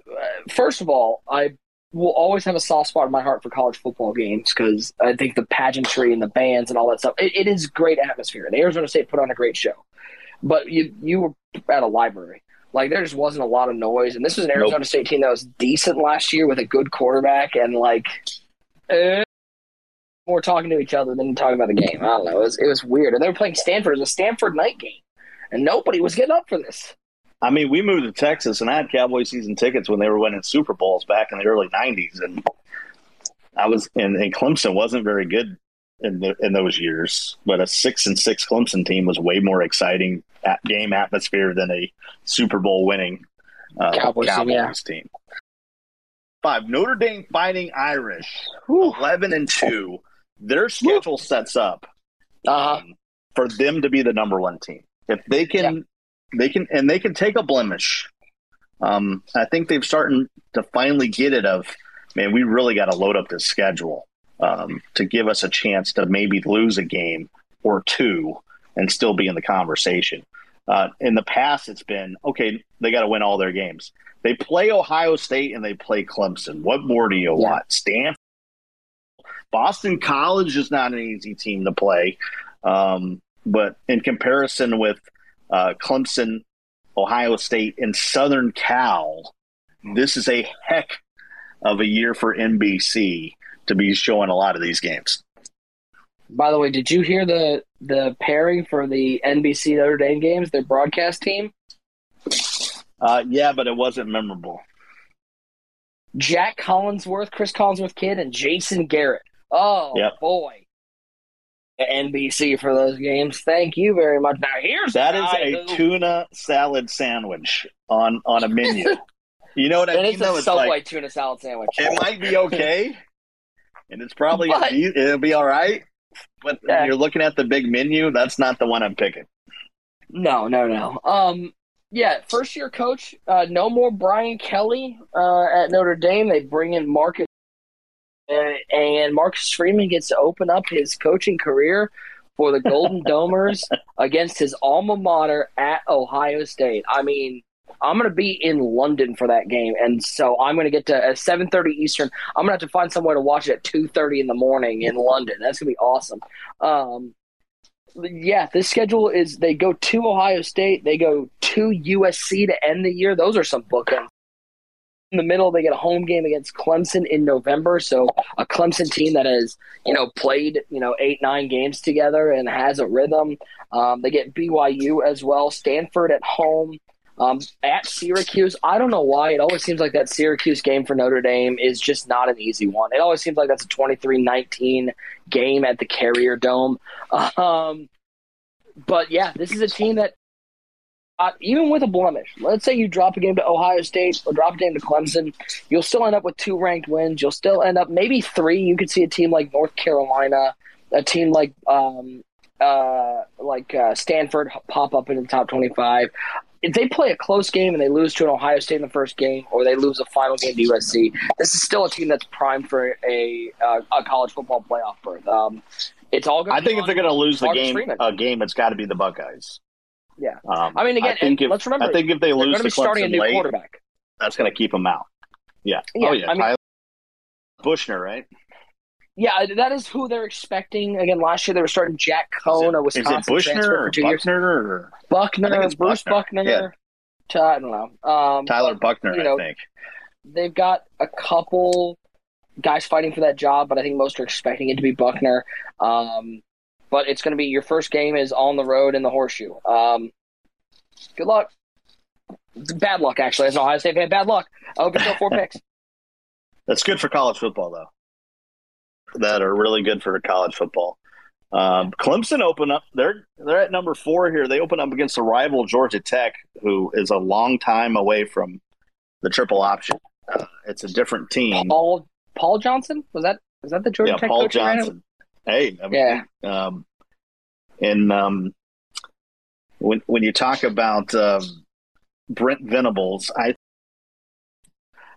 Speaker 2: first of all, I will always have a soft spot in my heart for college football games because I think the pageantry and the bands and all that stuff. It, it is great atmosphere, and Arizona State put on a great show. But you you were at a library. Like there just wasn't a lot of noise, and this was an
Speaker 1: Nope.
Speaker 2: Arizona State team that was decent last year with a good quarterback, and like eh, more talking to each other than talking about the game. I don't know. It was it was weird, and they were playing Stanford. It was a Stanford night game, and nobody was getting up for this.
Speaker 1: I mean, we moved to Texas and I had Cowboy season tickets when they were winning Super Bowls back in the early '90s, and I was and, and Clemson wasn't very good in the, in those years, but a six and six Clemson team was way more exciting at game atmosphere than a Super Bowl winning uh,
Speaker 2: Cowboys
Speaker 1: Cowboys,
Speaker 2: team, yeah.
Speaker 1: team. Five Notre Dame Fighting Irish,
Speaker 2: Whew.
Speaker 1: eleven and two. Their schedule sets up
Speaker 2: Uh-huh.
Speaker 1: um, for them to be the number one team. If they can, they can, and they can take a blemish. Um, I think they've starting to finally get it. Of man, we really got to load up this schedule um, to give us a chance to maybe lose a game or two and still be in the conversation. Uh, in the past, it's been okay. They got to win all their games. They play Ohio State and they play Clemson. What more do you
Speaker 2: Yeah.
Speaker 1: want? Stanford, Boston College is not an easy team to play. Um, but in comparison with uh, Clemson, Ohio State, and Southern Cal, this is a heck of a year for NBC to be showing a lot of these games.
Speaker 2: By the way, did you hear the the pairing for the NBC Notre Dame games? Their broadcast team:
Speaker 1: Uh, yeah, but it wasn't memorable.
Speaker 2: Jac Collinsworth, Chris Collinsworth kid, and Jason Garrett. Oh
Speaker 1: Yep.
Speaker 2: boy. NBC for those games. Thank you very much. Now here's
Speaker 1: That is a tuna salad sandwich on on a menu. you know what I
Speaker 2: and
Speaker 1: mean?
Speaker 2: it's
Speaker 1: though?
Speaker 2: a
Speaker 1: It's
Speaker 2: Subway
Speaker 1: like
Speaker 2: tuna salad sandwich.
Speaker 1: it might be okay, and it's probably
Speaker 2: But-
Speaker 1: it'll be all right. But
Speaker 2: Yeah.
Speaker 1: when you're looking at the big menu, that's not the one I'm picking.
Speaker 2: No, no, no. Um, yeah, first year coach. Uh, no more Brian Kelly uh, at Notre Dame. They bring in Marcus, and Marcus Freeman gets to open up his coaching career for the Golden Domers against his alma mater at Ohio State. I mean, I'm going to be in London for that game, and so I'm going to get to at 7:30 Eastern. I'm going to have to find somewhere to watch it at 2:30 in the morning in London. That's going to be awesome. Um, yeah, this schedule is they go to Ohio State, they go to USC to end the year. Those are some bookends. In the middle, they get a home game against Clemson in November. So a Clemson team that has, you know, played, you know, eight, nine games together and has a rhythm. Um, they get BYU as well. Stanford at home. Um, at Syracuse, I don't know why. It always seems like that Syracuse game for Notre Dame is just not an easy one. It always seems like that's a 23 19 game at the Carrier Dome. Um, but yeah, this is a team that, even with a blemish, let's say you drop a game to Ohio State or drop a game to Clemson, you'll still end up with two ranked wins. You'll still end up maybe three. You could see a team like North Carolina, a team like um, uh, like uh, Stanford pop up in the top twenty-five. If they play a close game and they lose to an Ohio State in the first game, or they lose a final game to USC, this is still a team that's primed for a uh, a college football playoff berth. Um, it's all.
Speaker 1: I think if they're going to lose the game,
Speaker 2: Freeman.
Speaker 1: a game, it's got to be the Buckeyes.
Speaker 2: Yeah.
Speaker 1: Um,
Speaker 2: I mean, again,
Speaker 1: I if,
Speaker 2: let's remember,
Speaker 1: I think if they
Speaker 2: they're
Speaker 1: lose
Speaker 2: going to be starting a new
Speaker 1: late,
Speaker 2: quarterback.
Speaker 1: that's going to keep them out. Yeah.
Speaker 2: Yeah,
Speaker 1: oh yeah.
Speaker 2: I mean-
Speaker 1: Tyler Buchner, right?
Speaker 2: Yeah, that is who they're expecting. Again, last year they were starting Jack Coan, a Wisconsin.
Speaker 1: Is it
Speaker 2: Wisconsin
Speaker 1: Buchner
Speaker 2: transfer
Speaker 1: or
Speaker 2: for two years.
Speaker 1: Buckner or
Speaker 2: Buckner,
Speaker 1: I think it's
Speaker 2: Bruce
Speaker 1: Buckner.
Speaker 2: Buckner.
Speaker 1: Yeah.
Speaker 2: I don't know. Um,
Speaker 1: Tyler Buckner?
Speaker 2: you know,
Speaker 1: I think.
Speaker 2: they've got a couple guys fighting for that job, but I think most are expecting it to be Buckner. Um, but it's going to be your first game is on the road in the horseshoe. Um, good luck. Bad luck, actually. As an Ohio State fan, bad luck. I hope you four picks.
Speaker 1: That's good for college football, though. That are really good for college football. Um, Clemson open up. They're they're at number four here. They open up against the rival Georgia Tech, who is a long time away from the triple option. Uh, it's a different team.
Speaker 2: Paul Paul Johnson was that? Was that the Georgia
Speaker 1: yeah,
Speaker 2: Tech
Speaker 1: Paul
Speaker 2: coach?
Speaker 1: Johnson. Hey, I mean,
Speaker 2: Yeah.
Speaker 1: Um, and um, when when you talk about um, Brent Venables, I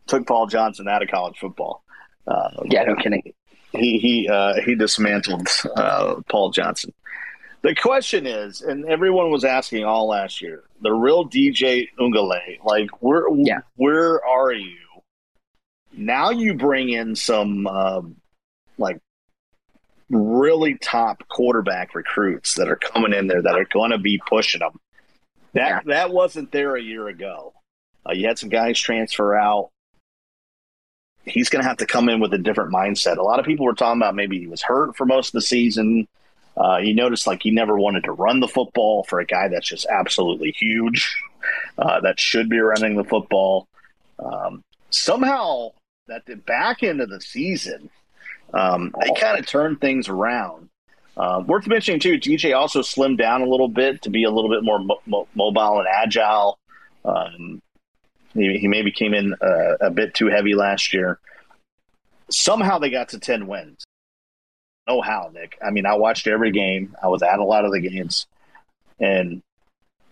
Speaker 1: took Paul Johnson out of college football. Uh,
Speaker 2: Yeah, no kidding.
Speaker 1: he he uh, he dismantled uh, Paul Johnson. The question is, and everyone was asking all last year, the real DJ Uiagalelei, like where yeah. where are you? Now you bring in some um, like really top quarterback recruits that are coming in there that are going to be pushing them. That yeah. that wasn't there a year ago. Uh, you had some guys transfer out. He's going to have to come in with a different mindset. A lot of people were talking about maybe he was hurt for most of the season. Uh, you noticed like he never wanted to run the football for a guy that's just absolutely huge. Uh, that should be running the football. Um, somehow, at the back end of the season, um, they kind of turned things around. Uh, worth mentioning too, DJ also slimmed down a little bit to be a little bit more mo- mo- mobile and agile. Um, he, he, maybe came in uh, a bit too heavy last year. Somehow they got to ten wins. No how, Nick. I mean, I watched every game. I was at a lot of the games, and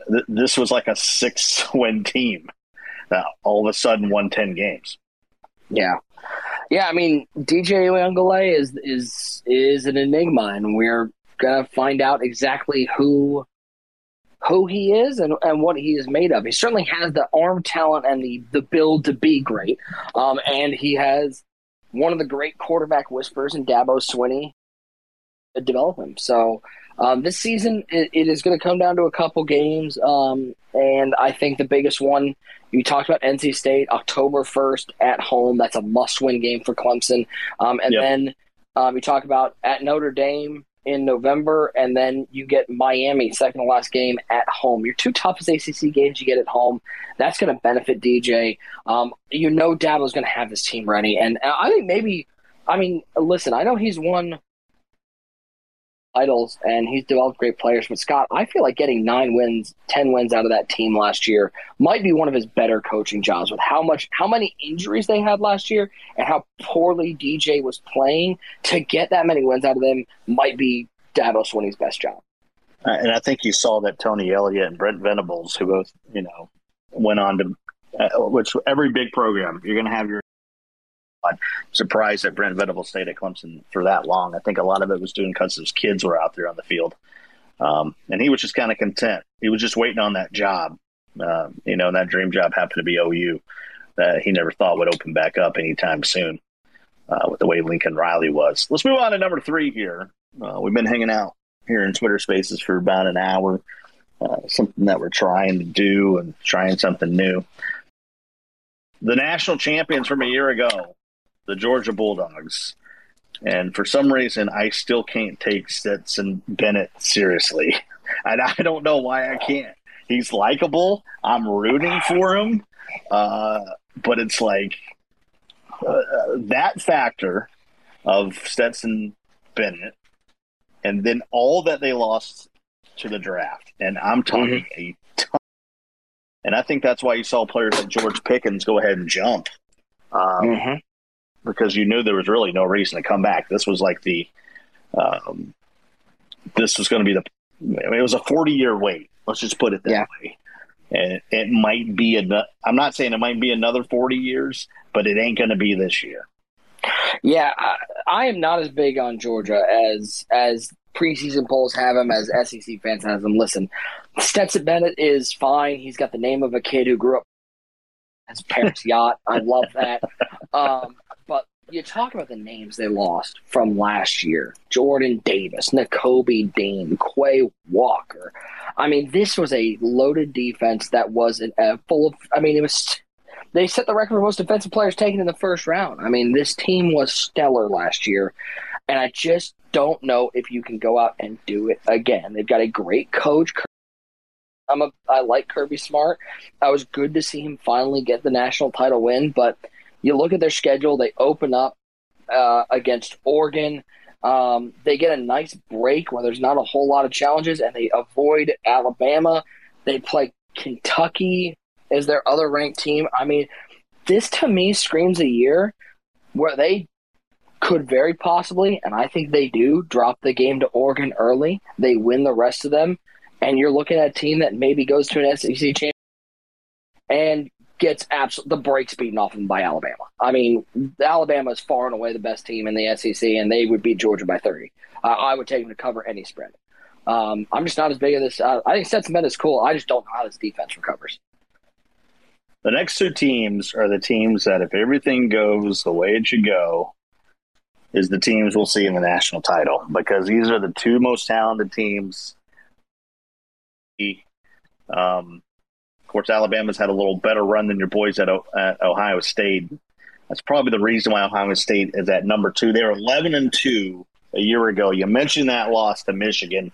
Speaker 1: th- this was like a six-win team that all of a sudden won ten games.
Speaker 2: Yeah, yeah, I mean DJ Uiagalelei is is is an enigma, and we're gonna find out exactly who who he is and, and what he is made of. He certainly has the arm talent and the the build to be great, um, and he has one of the great quarterback whispers in Dabo Swinney to develop him. So um, this season, it, it is going to come down to a couple games, um, and I think the biggest one you talked about NC State October first at home. That's a must-win game for Clemson, um, and yep. then um, you talk about at Notre Dame in November, and then you get Miami second to last game at home. Your two toughest ACC games you get at home. That's going to benefit DJ. Um, you know, Dabo's going to have his team ready, and I think maybe. I mean, listen, I know he's won titles and he's developed great players. But Scott, I feel like getting nine wins, ten wins out of that team last year might be one of his better coaching jobs with how much how many injuries they had last year and how poorly DJ was playing. To get that many wins out of them might be Dabo Swinney's best job.
Speaker 1: Uh, and I think you saw that Tony Elliott and Brent Venables, who both, you know, went on to, uh, which every big program, you're going to have your I'm surprised that Brent Venable stayed at Clemson for that long. I think a lot of it was doing because his kids were out there on the field. Um, and he was just kind of content. He was just waiting on that job. Uh, you know, and that dream job happened to be OU that he never thought would open back up anytime soon uh, with the way Lincoln Riley was. Let's move on to number three here. Uh, we've been hanging out here in Twitter Spaces for about an hour. Uh, something that we're trying to do and trying something new. The national champions from a year ago the Georgia Bulldogs. And for some reason, I still can't take Stetson Bennett seriously. And I don't know why I can't. He's likable. I'm rooting for him. Uh, but it's like uh, that factor of Stetson Bennett and then all that they lost to the draft. And I'm talking mm-hmm. a ton. And I think that's why you saw players like George Pickens go ahead and jump. Um, mm-hmm because you knew there was really no reason to come back. This was like the, um, this was going to be the, I mean, it was a 40 year wait. Let's just put it that yeah. way. And it might be, a, I'm not saying it might be another 40 years, but it ain't going to be this year.
Speaker 2: Yeah, I, I, am not as big on Georgia as as preseason polls have him, as SEC fans have him. Listen, Stetson Bennett is fine. He's got the name of a kid who grew up his parents' yacht. I love that. Um, you talk about the names they lost from last year Jordan Davis, Nakobe Dean, Quay Walker. I mean, this was a loaded defense that was uh, full of, I mean, it was, they set the record for most defensive players taken in the first round. I mean, this team was stellar last year, and I just don't know if you can go out and do it again. They've got a great coach. I'm a, I like Kirby Smart. I was good to see him finally get the national title win, but you look at their schedule, they open up uh, against Oregon. Um, they get a nice break where there's not a whole lot of challenges, and they avoid Alabama. They play Kentucky as their other ranked team. I mean, this to me screams a year where they could very possibly, and I think they do, drop the game to Oregon early. They win the rest of them, and you're looking at a team that maybe goes to an SEC championship and gets absolute the brakes beaten off them by Alabama. I mean, Alabama is far and away the best team in the SEC, and they would beat Georgia by thirty. Uh, I would take them to cover any spread. Um, I'm just not as big of this. Uh, I think Stetson is cool. I just don't know how this defense recovers.
Speaker 1: The next two teams are the teams that, if everything goes the way it should go, is the teams we'll see in the national title because these are the two most talented teams. Um, of course, Alabama's had a little better run than your boys at, at Ohio State. That's probably the reason why Ohio State is at number two. They're eleven and two a year ago. You mentioned that loss to Michigan.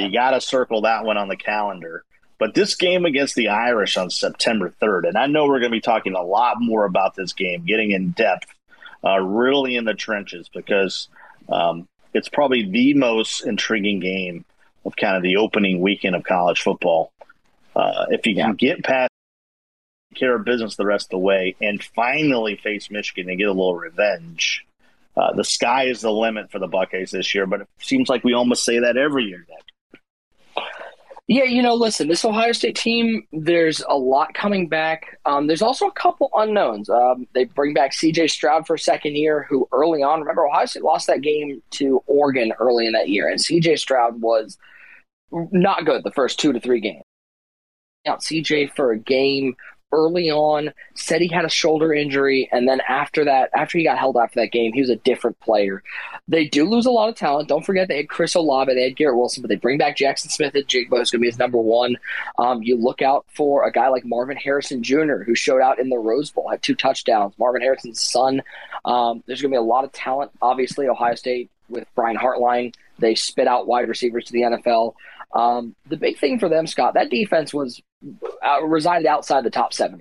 Speaker 1: You got to circle that one on the calendar. But this game against the Irish on September 3rd, and I know we're going to be talking a lot more about this game, getting in depth, uh, really in the trenches, because um, it's probably the most intriguing game of kind of the opening weekend of college football. Uh, if you can get past care of business the rest of the way and finally face Michigan and get a little revenge, uh, the sky is the limit for the Buckeyes this year. But it seems like we almost say that every year.
Speaker 2: Yeah, you know, listen, this Ohio State team, there's a lot coming back. Um, there's also a couple unknowns. Um, they bring back CJ Stroud for a second year, who early on, remember, Ohio State lost that game to Oregon early in that year, and CJ Stroud was not good the first two to three games. Out CJ for a game early on, said he had a shoulder injury, and then after that, after he got held after that game, he was a different player. They do lose a lot of talent. Don't forget they had Chris Olave, they had Garrett Wilson, but they bring back Jaxon Smith-Njigba, who's going to be his number one. Um, you look out for a guy like Marvin Harrison Jr., who showed out in the Rose Bowl, had two touchdowns. Marvin Harrison's son. Um, there's going to be a lot of talent. Obviously, Ohio State with Brian Hartline, they spit out wide receivers to the NFL. Um, the big thing for them, Scott, that defense was uh, resided outside the top seven.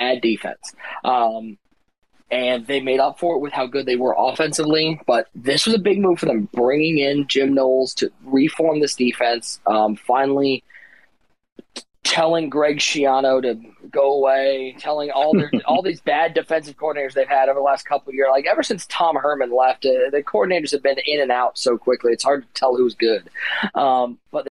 Speaker 2: At defense. Um, and they made up for it with how good they were offensively. But this was a big move for them, bringing in Jim Knowles to reform this defense. Um, finally, telling Greg Schiano to go away, telling all their all these bad defensive coordinators they've had over the last couple of years. Like ever since Tom Herman left, uh, the coordinators have been in and out so quickly. It's hard to tell who's good. Um, but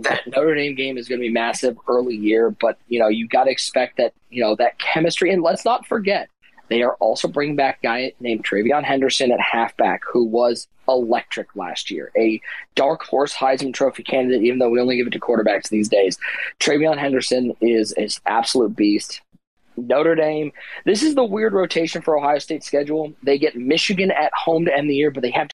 Speaker 2: that Notre Dame game is going to be massive early year, but you know you got to expect that you know that chemistry. And let's not forget they are also bringing back a guy named TreVeyon Henderson at halfback, who was electric last year, a dark horse Heisman Trophy candidate. Even though we only give it to quarterbacks these days, TreVeyon Henderson is an absolute beast. Notre Dame. This is the weird rotation for Ohio State schedule. They get Michigan at home to end the year, but they have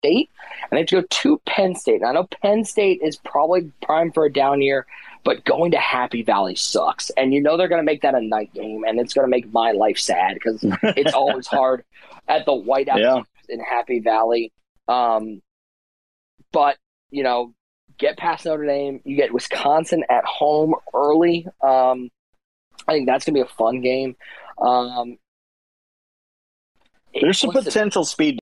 Speaker 2: State, and they have to go to Penn State. And I know Penn State is probably prime for a down year, but going to Happy Valley sucks. And you know they're going to make that a night game, and it's going to make my life sad because it's always hard at the whiteout yeah. in Happy Valley. Um, but you know, get past Notre Dame. You get Wisconsin at home early. Um, I think that's going to be a fun game. Um,
Speaker 1: There's some potential speed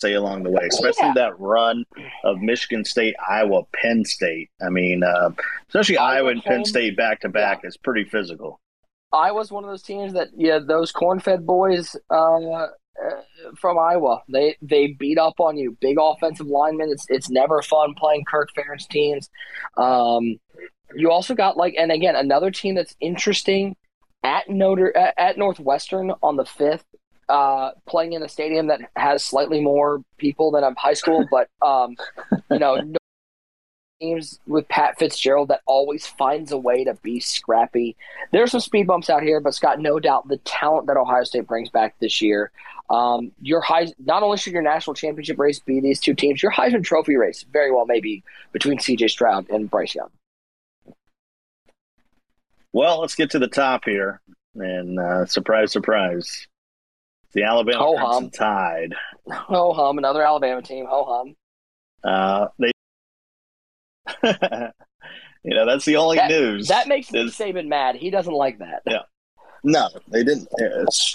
Speaker 1: say along the way, especially yeah. that run of Michigan State, Iowa, Penn State. I mean, uh, especially Iowa, Iowa and Penn State back to back is pretty physical.
Speaker 2: Iowa's one of those teams that yeah, those corn-fed boys uh, uh, from Iowa, they they beat up on you. Big offensive linemen. It's it's never fun playing Kirk Ferentz teams. Um, you also got like, and again, another team that's interesting at Notre at, at Northwestern on the fifth uh, playing in a stadium that has slightly more people than a high school, but um, you know, no teams with Pat Fitzgerald that always finds a way to be scrappy. There's some speed bumps out here, but Scott, no doubt the talent that Ohio State brings back this year. Um, your high, not only should your national championship race be these two teams, your Heisman Trophy race very well may be between C.J. Stroud and Bryce Young.
Speaker 1: Well, let's get to the top here, and uh, surprise, surprise, the Alabama Ho hum. Tide.
Speaker 2: Ho hum, another Alabama team. Ho hum.
Speaker 1: Uh, they, you know, that's the only
Speaker 2: that,
Speaker 1: news.
Speaker 2: That makes Nick Saban mad. He doesn't like that.
Speaker 1: Yeah. No, they didn't.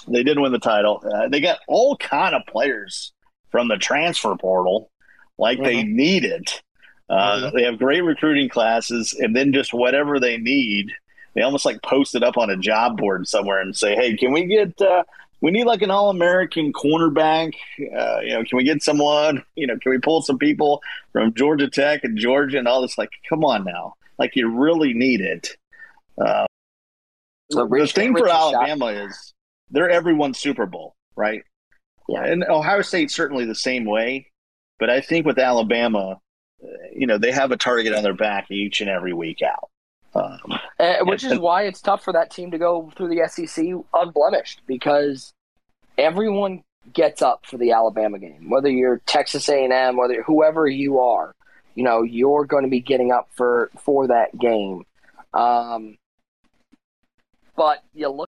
Speaker 1: they didn't win the title. Uh, they got all kind of players from the transfer portal, like mm-hmm. they need it. Uh, mm-hmm. They have great recruiting classes, and then just whatever they need, they almost like post it up on a job board somewhere and say, "Hey, can we get uh, we need like an all American cornerback. Uh, you know, can we get someone? You know, can we pull some people from Georgia Tech and Georgia and all this? Like, come on now, like you really need it. Uh, the, the thing for Alabama shot. is they're everyone's Super Bowl, right? Yeah. And Ohio State's certainly the same way. But I think with Alabama, uh, you know, they have a target on their back each and every week out.
Speaker 2: Um, uh, which is why it's tough for that team to go through the SEC unblemished because everyone gets up for the Alabama game, whether you're Texas A&M, whether whoever you are, you know, you're going to be getting up for for that game. Um, but you look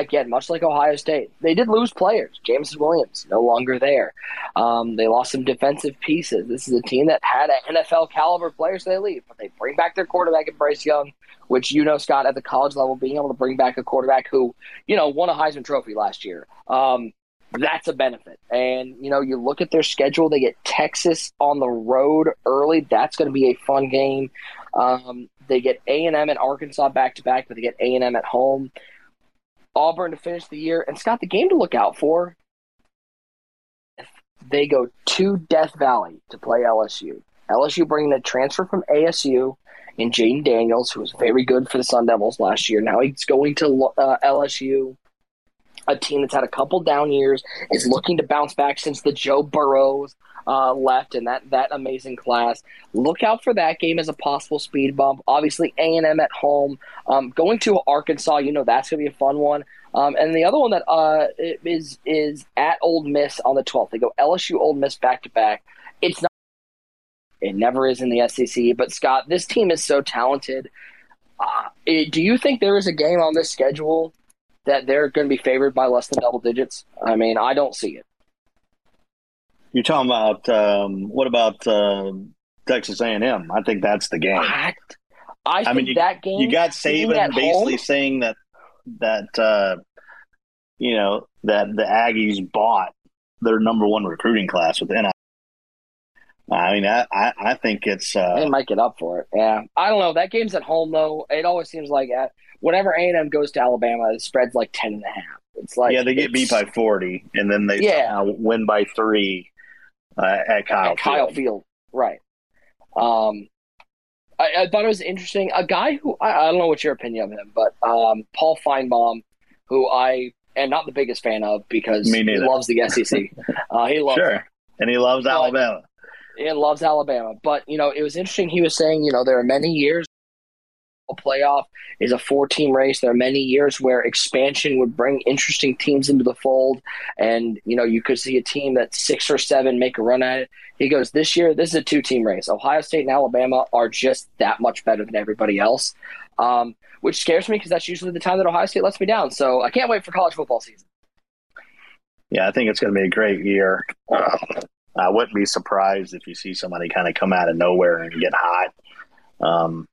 Speaker 2: again, much like Ohio State, they did lose players. Jameson Williams no longer there. Um, they lost some defensive pieces. This is a team that had an NFL caliber players. They leave, but they bring back their quarterback in Bryce Young, which you know, Scott, at the college level, being able to bring back a quarterback who you know won a Heisman Trophy last year. Um, that's a benefit. And you know, you look at their schedule; they get Texas on the road early. That's going to be a fun game. Um, they get A and Arkansas back to back, but they get A and M at home. Auburn to finish the year, and Scott, the game to look out for. They go to Death Valley to play LSU. LSU bringing a transfer from ASU in Jayden Daniels, who was very good for the Sun Devils last year. Now he's going to uh, LSU a team that's had a couple down years, is looking to bounce back since the Joe Burrows uh, left and that that amazing class. Look out for that game as a possible speed bump. Obviously, A and M at home. Um, going to Arkansas, you know that's going to be a fun one. Um, and the other one that uh, is is at Ole Miss on the 12th. They go LSU, Ole Miss back to back. It's not. It never is in the SEC. But Scott, this team is so talented. Uh, do you think there is a game on this schedule that they're going to be favored by less than double digits? I mean, I don't see it.
Speaker 1: You're talking about um, what about uh, Texas A&M? I think that's the game.
Speaker 2: I, I, I mean,
Speaker 1: you,
Speaker 2: that game.
Speaker 1: You got Saban basically home? saying that that uh, you know that the Aggies bought their number one recruiting class with NIL. I mean, I, I, I think it's uh,
Speaker 2: they might get up for it. Yeah, I don't know. That game's at home though. It always seems like at, whenever A and M goes to Alabama, it spreads like ten and a half. It's like
Speaker 1: yeah, they get beat by forty, and then they yeah. win by three uh, at Kyle at
Speaker 2: Kyle Field. Field, right? Um, I, I, thought it was interesting. A guy who I, I, don't know what your opinion of him, but um, Paul Finebaum, who I am not the biggest fan of because he loves the SEC. uh, he loves
Speaker 1: sure, and he loves Alabama.
Speaker 2: He loves Alabama, but you know it was interesting. He was saying, you know, there are many years a playoff is a four team race. There are many years where expansion would bring interesting teams into the fold, and you know you could see a team that six or seven make a run at it. He goes, This year, this is a two team race. Ohio State and Alabama are just that much better than everybody else, um, which scares me because that's usually the time that Ohio State lets me down. So I can't wait for college football season.
Speaker 1: Yeah, I think it's going to be a great year. I wouldn't be surprised if you see somebody kind of come out of nowhere and get hot. Um,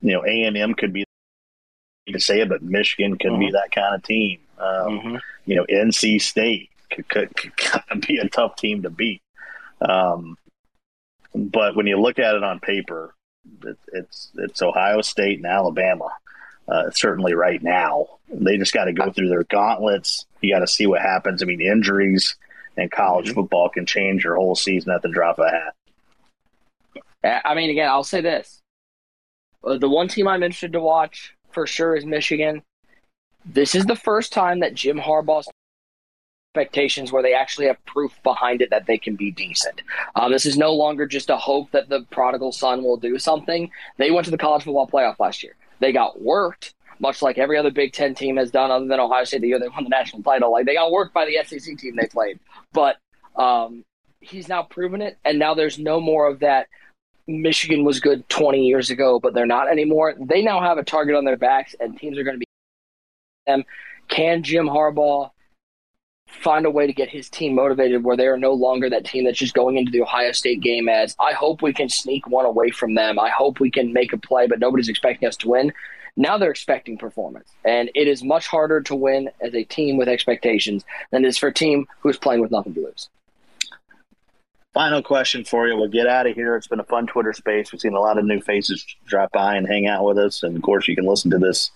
Speaker 1: you know, A and M could be to say it, but Michigan could be mm-hmm. that kind of team. Um, mm-hmm. You know, NC State could, could, could, be a tough team to beat. Um, but when you look at it on paper, it, it's it's Ohio State and Alabama. Uh, certainly, right now, they just got to go through their gauntlets. You got to see what happens. I mean, injuries and college mm-hmm. football can change your whole season at the drop of a
Speaker 2: hat. I mean, again, I'll say this: uh, the one team I'm interested to watch for sure is Michigan. This is the first time that Jim Harbaugh's expectations where they actually have proof behind it that they can be decent. Um, this is no longer just a hope that the prodigal son will do something. They went to the college football playoff last year. They got worked, much like every other Big Ten team has done, other than Ohio State the year they won the national title. Like they got worked by the SEC team they played, but um, he's now proven it, and now there's no more of that Michigan was good 20 years ago, but they're not anymore. They now have a target on their backs, and teams are going to be them. Can Jim Harbaugh find a way to get his team motivated where they are no longer that team that's just going into the Ohio State game as I hope we can sneak one away from them. I hope we can make a play, but nobody's expecting us to win. Now they're expecting performance. And it is much harder to win as a team with expectations than it is for a team who's playing with nothing to lose.
Speaker 1: Final question for you. We'll get out of here. It's been a fun Twitter space. We've seen a lot of new faces drop by and hang out with us. And of course, you can listen to this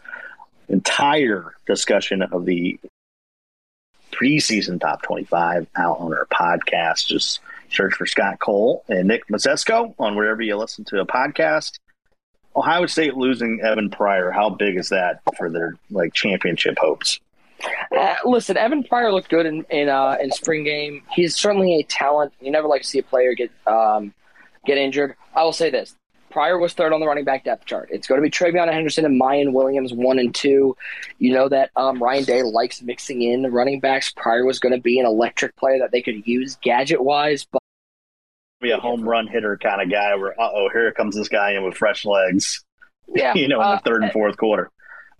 Speaker 1: entire discussion of the preseason top 25 out on our podcast. Just search for Scott Cole and Nick Mazesco on wherever you listen to a podcast. Ohio State losing Evan Pryor, how big is that for their like championship hopes?
Speaker 2: Uh, listen, Evan Pryor looked good in in, uh, in spring game. He's certainly a talent. You never like to see a player get um, get injured. I will say this: Pryor was third on the running back depth chart. It's going to be TreVeyon Henderson and Miyan Williams one and two. You know that um, Ryan Day likes mixing in the running backs. Pryor was going to be an electric player that they could use gadget wise, but
Speaker 1: be a home run hitter kind of guy. Where uh oh, here comes this guy in with fresh legs.
Speaker 2: Yeah,
Speaker 1: you know, in the
Speaker 2: uh,
Speaker 1: third and fourth quarter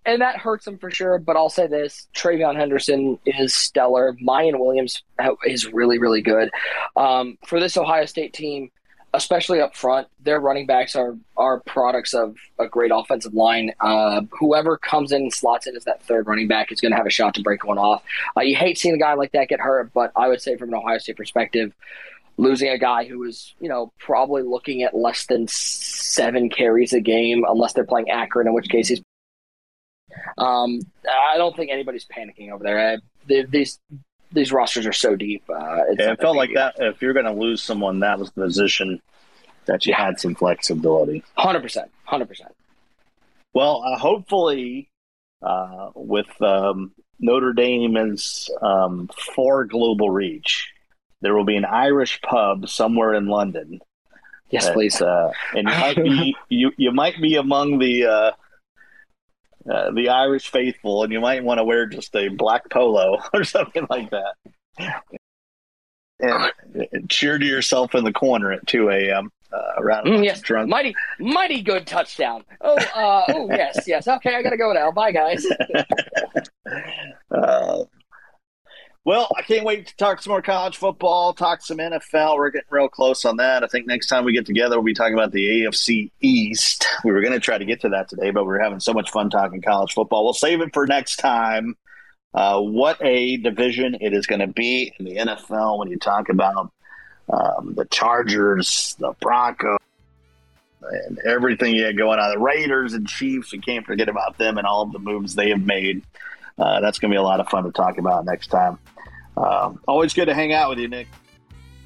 Speaker 2: and that hurts him for sure. But I'll say this: TreVeyon Henderson is stellar. Miyan Williams is really, really good. Um, for this Ohio State team, especially up front, their running backs are are products of a great offensive line. Uh, whoever comes in and slots in as that third running back is going to have a shot to break one off. Uh, you hate seeing a guy like that get hurt, but I would say from an Ohio State perspective. Losing a guy who is, you know, probably looking at less than seven carries a game, unless they're playing Akron, in which case he's um, I don't think anybody's panicking over there. I, these these rosters are so deep. Uh,
Speaker 1: yeah, it felt like that. If you're going to lose someone, that was the position that you had some flexibility.
Speaker 2: Hundred percent, hundred percent.
Speaker 1: Well, uh, hopefully, uh, with um, Notre Dame's um, far global reach, there will be an Irish pub somewhere in London.
Speaker 2: Yes, that, please.
Speaker 1: Uh, and you might be you you might be among the uh, uh, the Irish faithful, and you might want to wear just a black polo or something like that. And, and cheer to yourself in the corner at 2 a.m. Uh, around
Speaker 2: mm, yes. drunk. Mighty, mighty good touchdown. Oh, uh, oh, yes, yes. Okay, I gotta go now. Bye, guys.
Speaker 1: uh, well, I can't wait to talk some more college football, talk some NFL. We're getting real close on that. I think next time we get together, we'll be talking about the AFC East. We were going to try to get to that today, but we are having so much fun talking college football. We'll save it for next time. Uh, what a division it is going to be in the NFL when you talk about um, the Chargers, the Broncos, and everything you had going on. The Raiders and Chiefs, you can't forget about them and all of the moves they have made. Uh, that's going to be a lot of fun to talk about next time. Um, always good to hang out with you, Nick.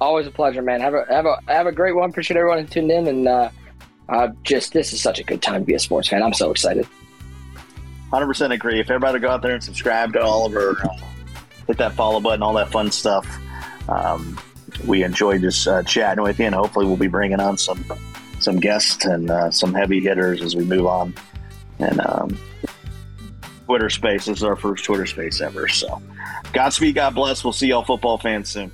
Speaker 2: Always a pleasure, man. Have a have a have a great one. Appreciate everyone who tuned in, and uh, uh, just this is such a good time to be a sports fan. I'm so excited.
Speaker 1: Hundred percent agree. If everybody go out there and subscribe to Oliver, uh, hit that follow button, all that fun stuff. Um, we enjoyed just uh, chatting with you, and hopefully we'll be bringing on some some guests and uh, some heavy hitters as we move on. And um, Twitter space. This is our first Twitter space ever. So, Godspeed, God bless. We'll see y'all football fans soon.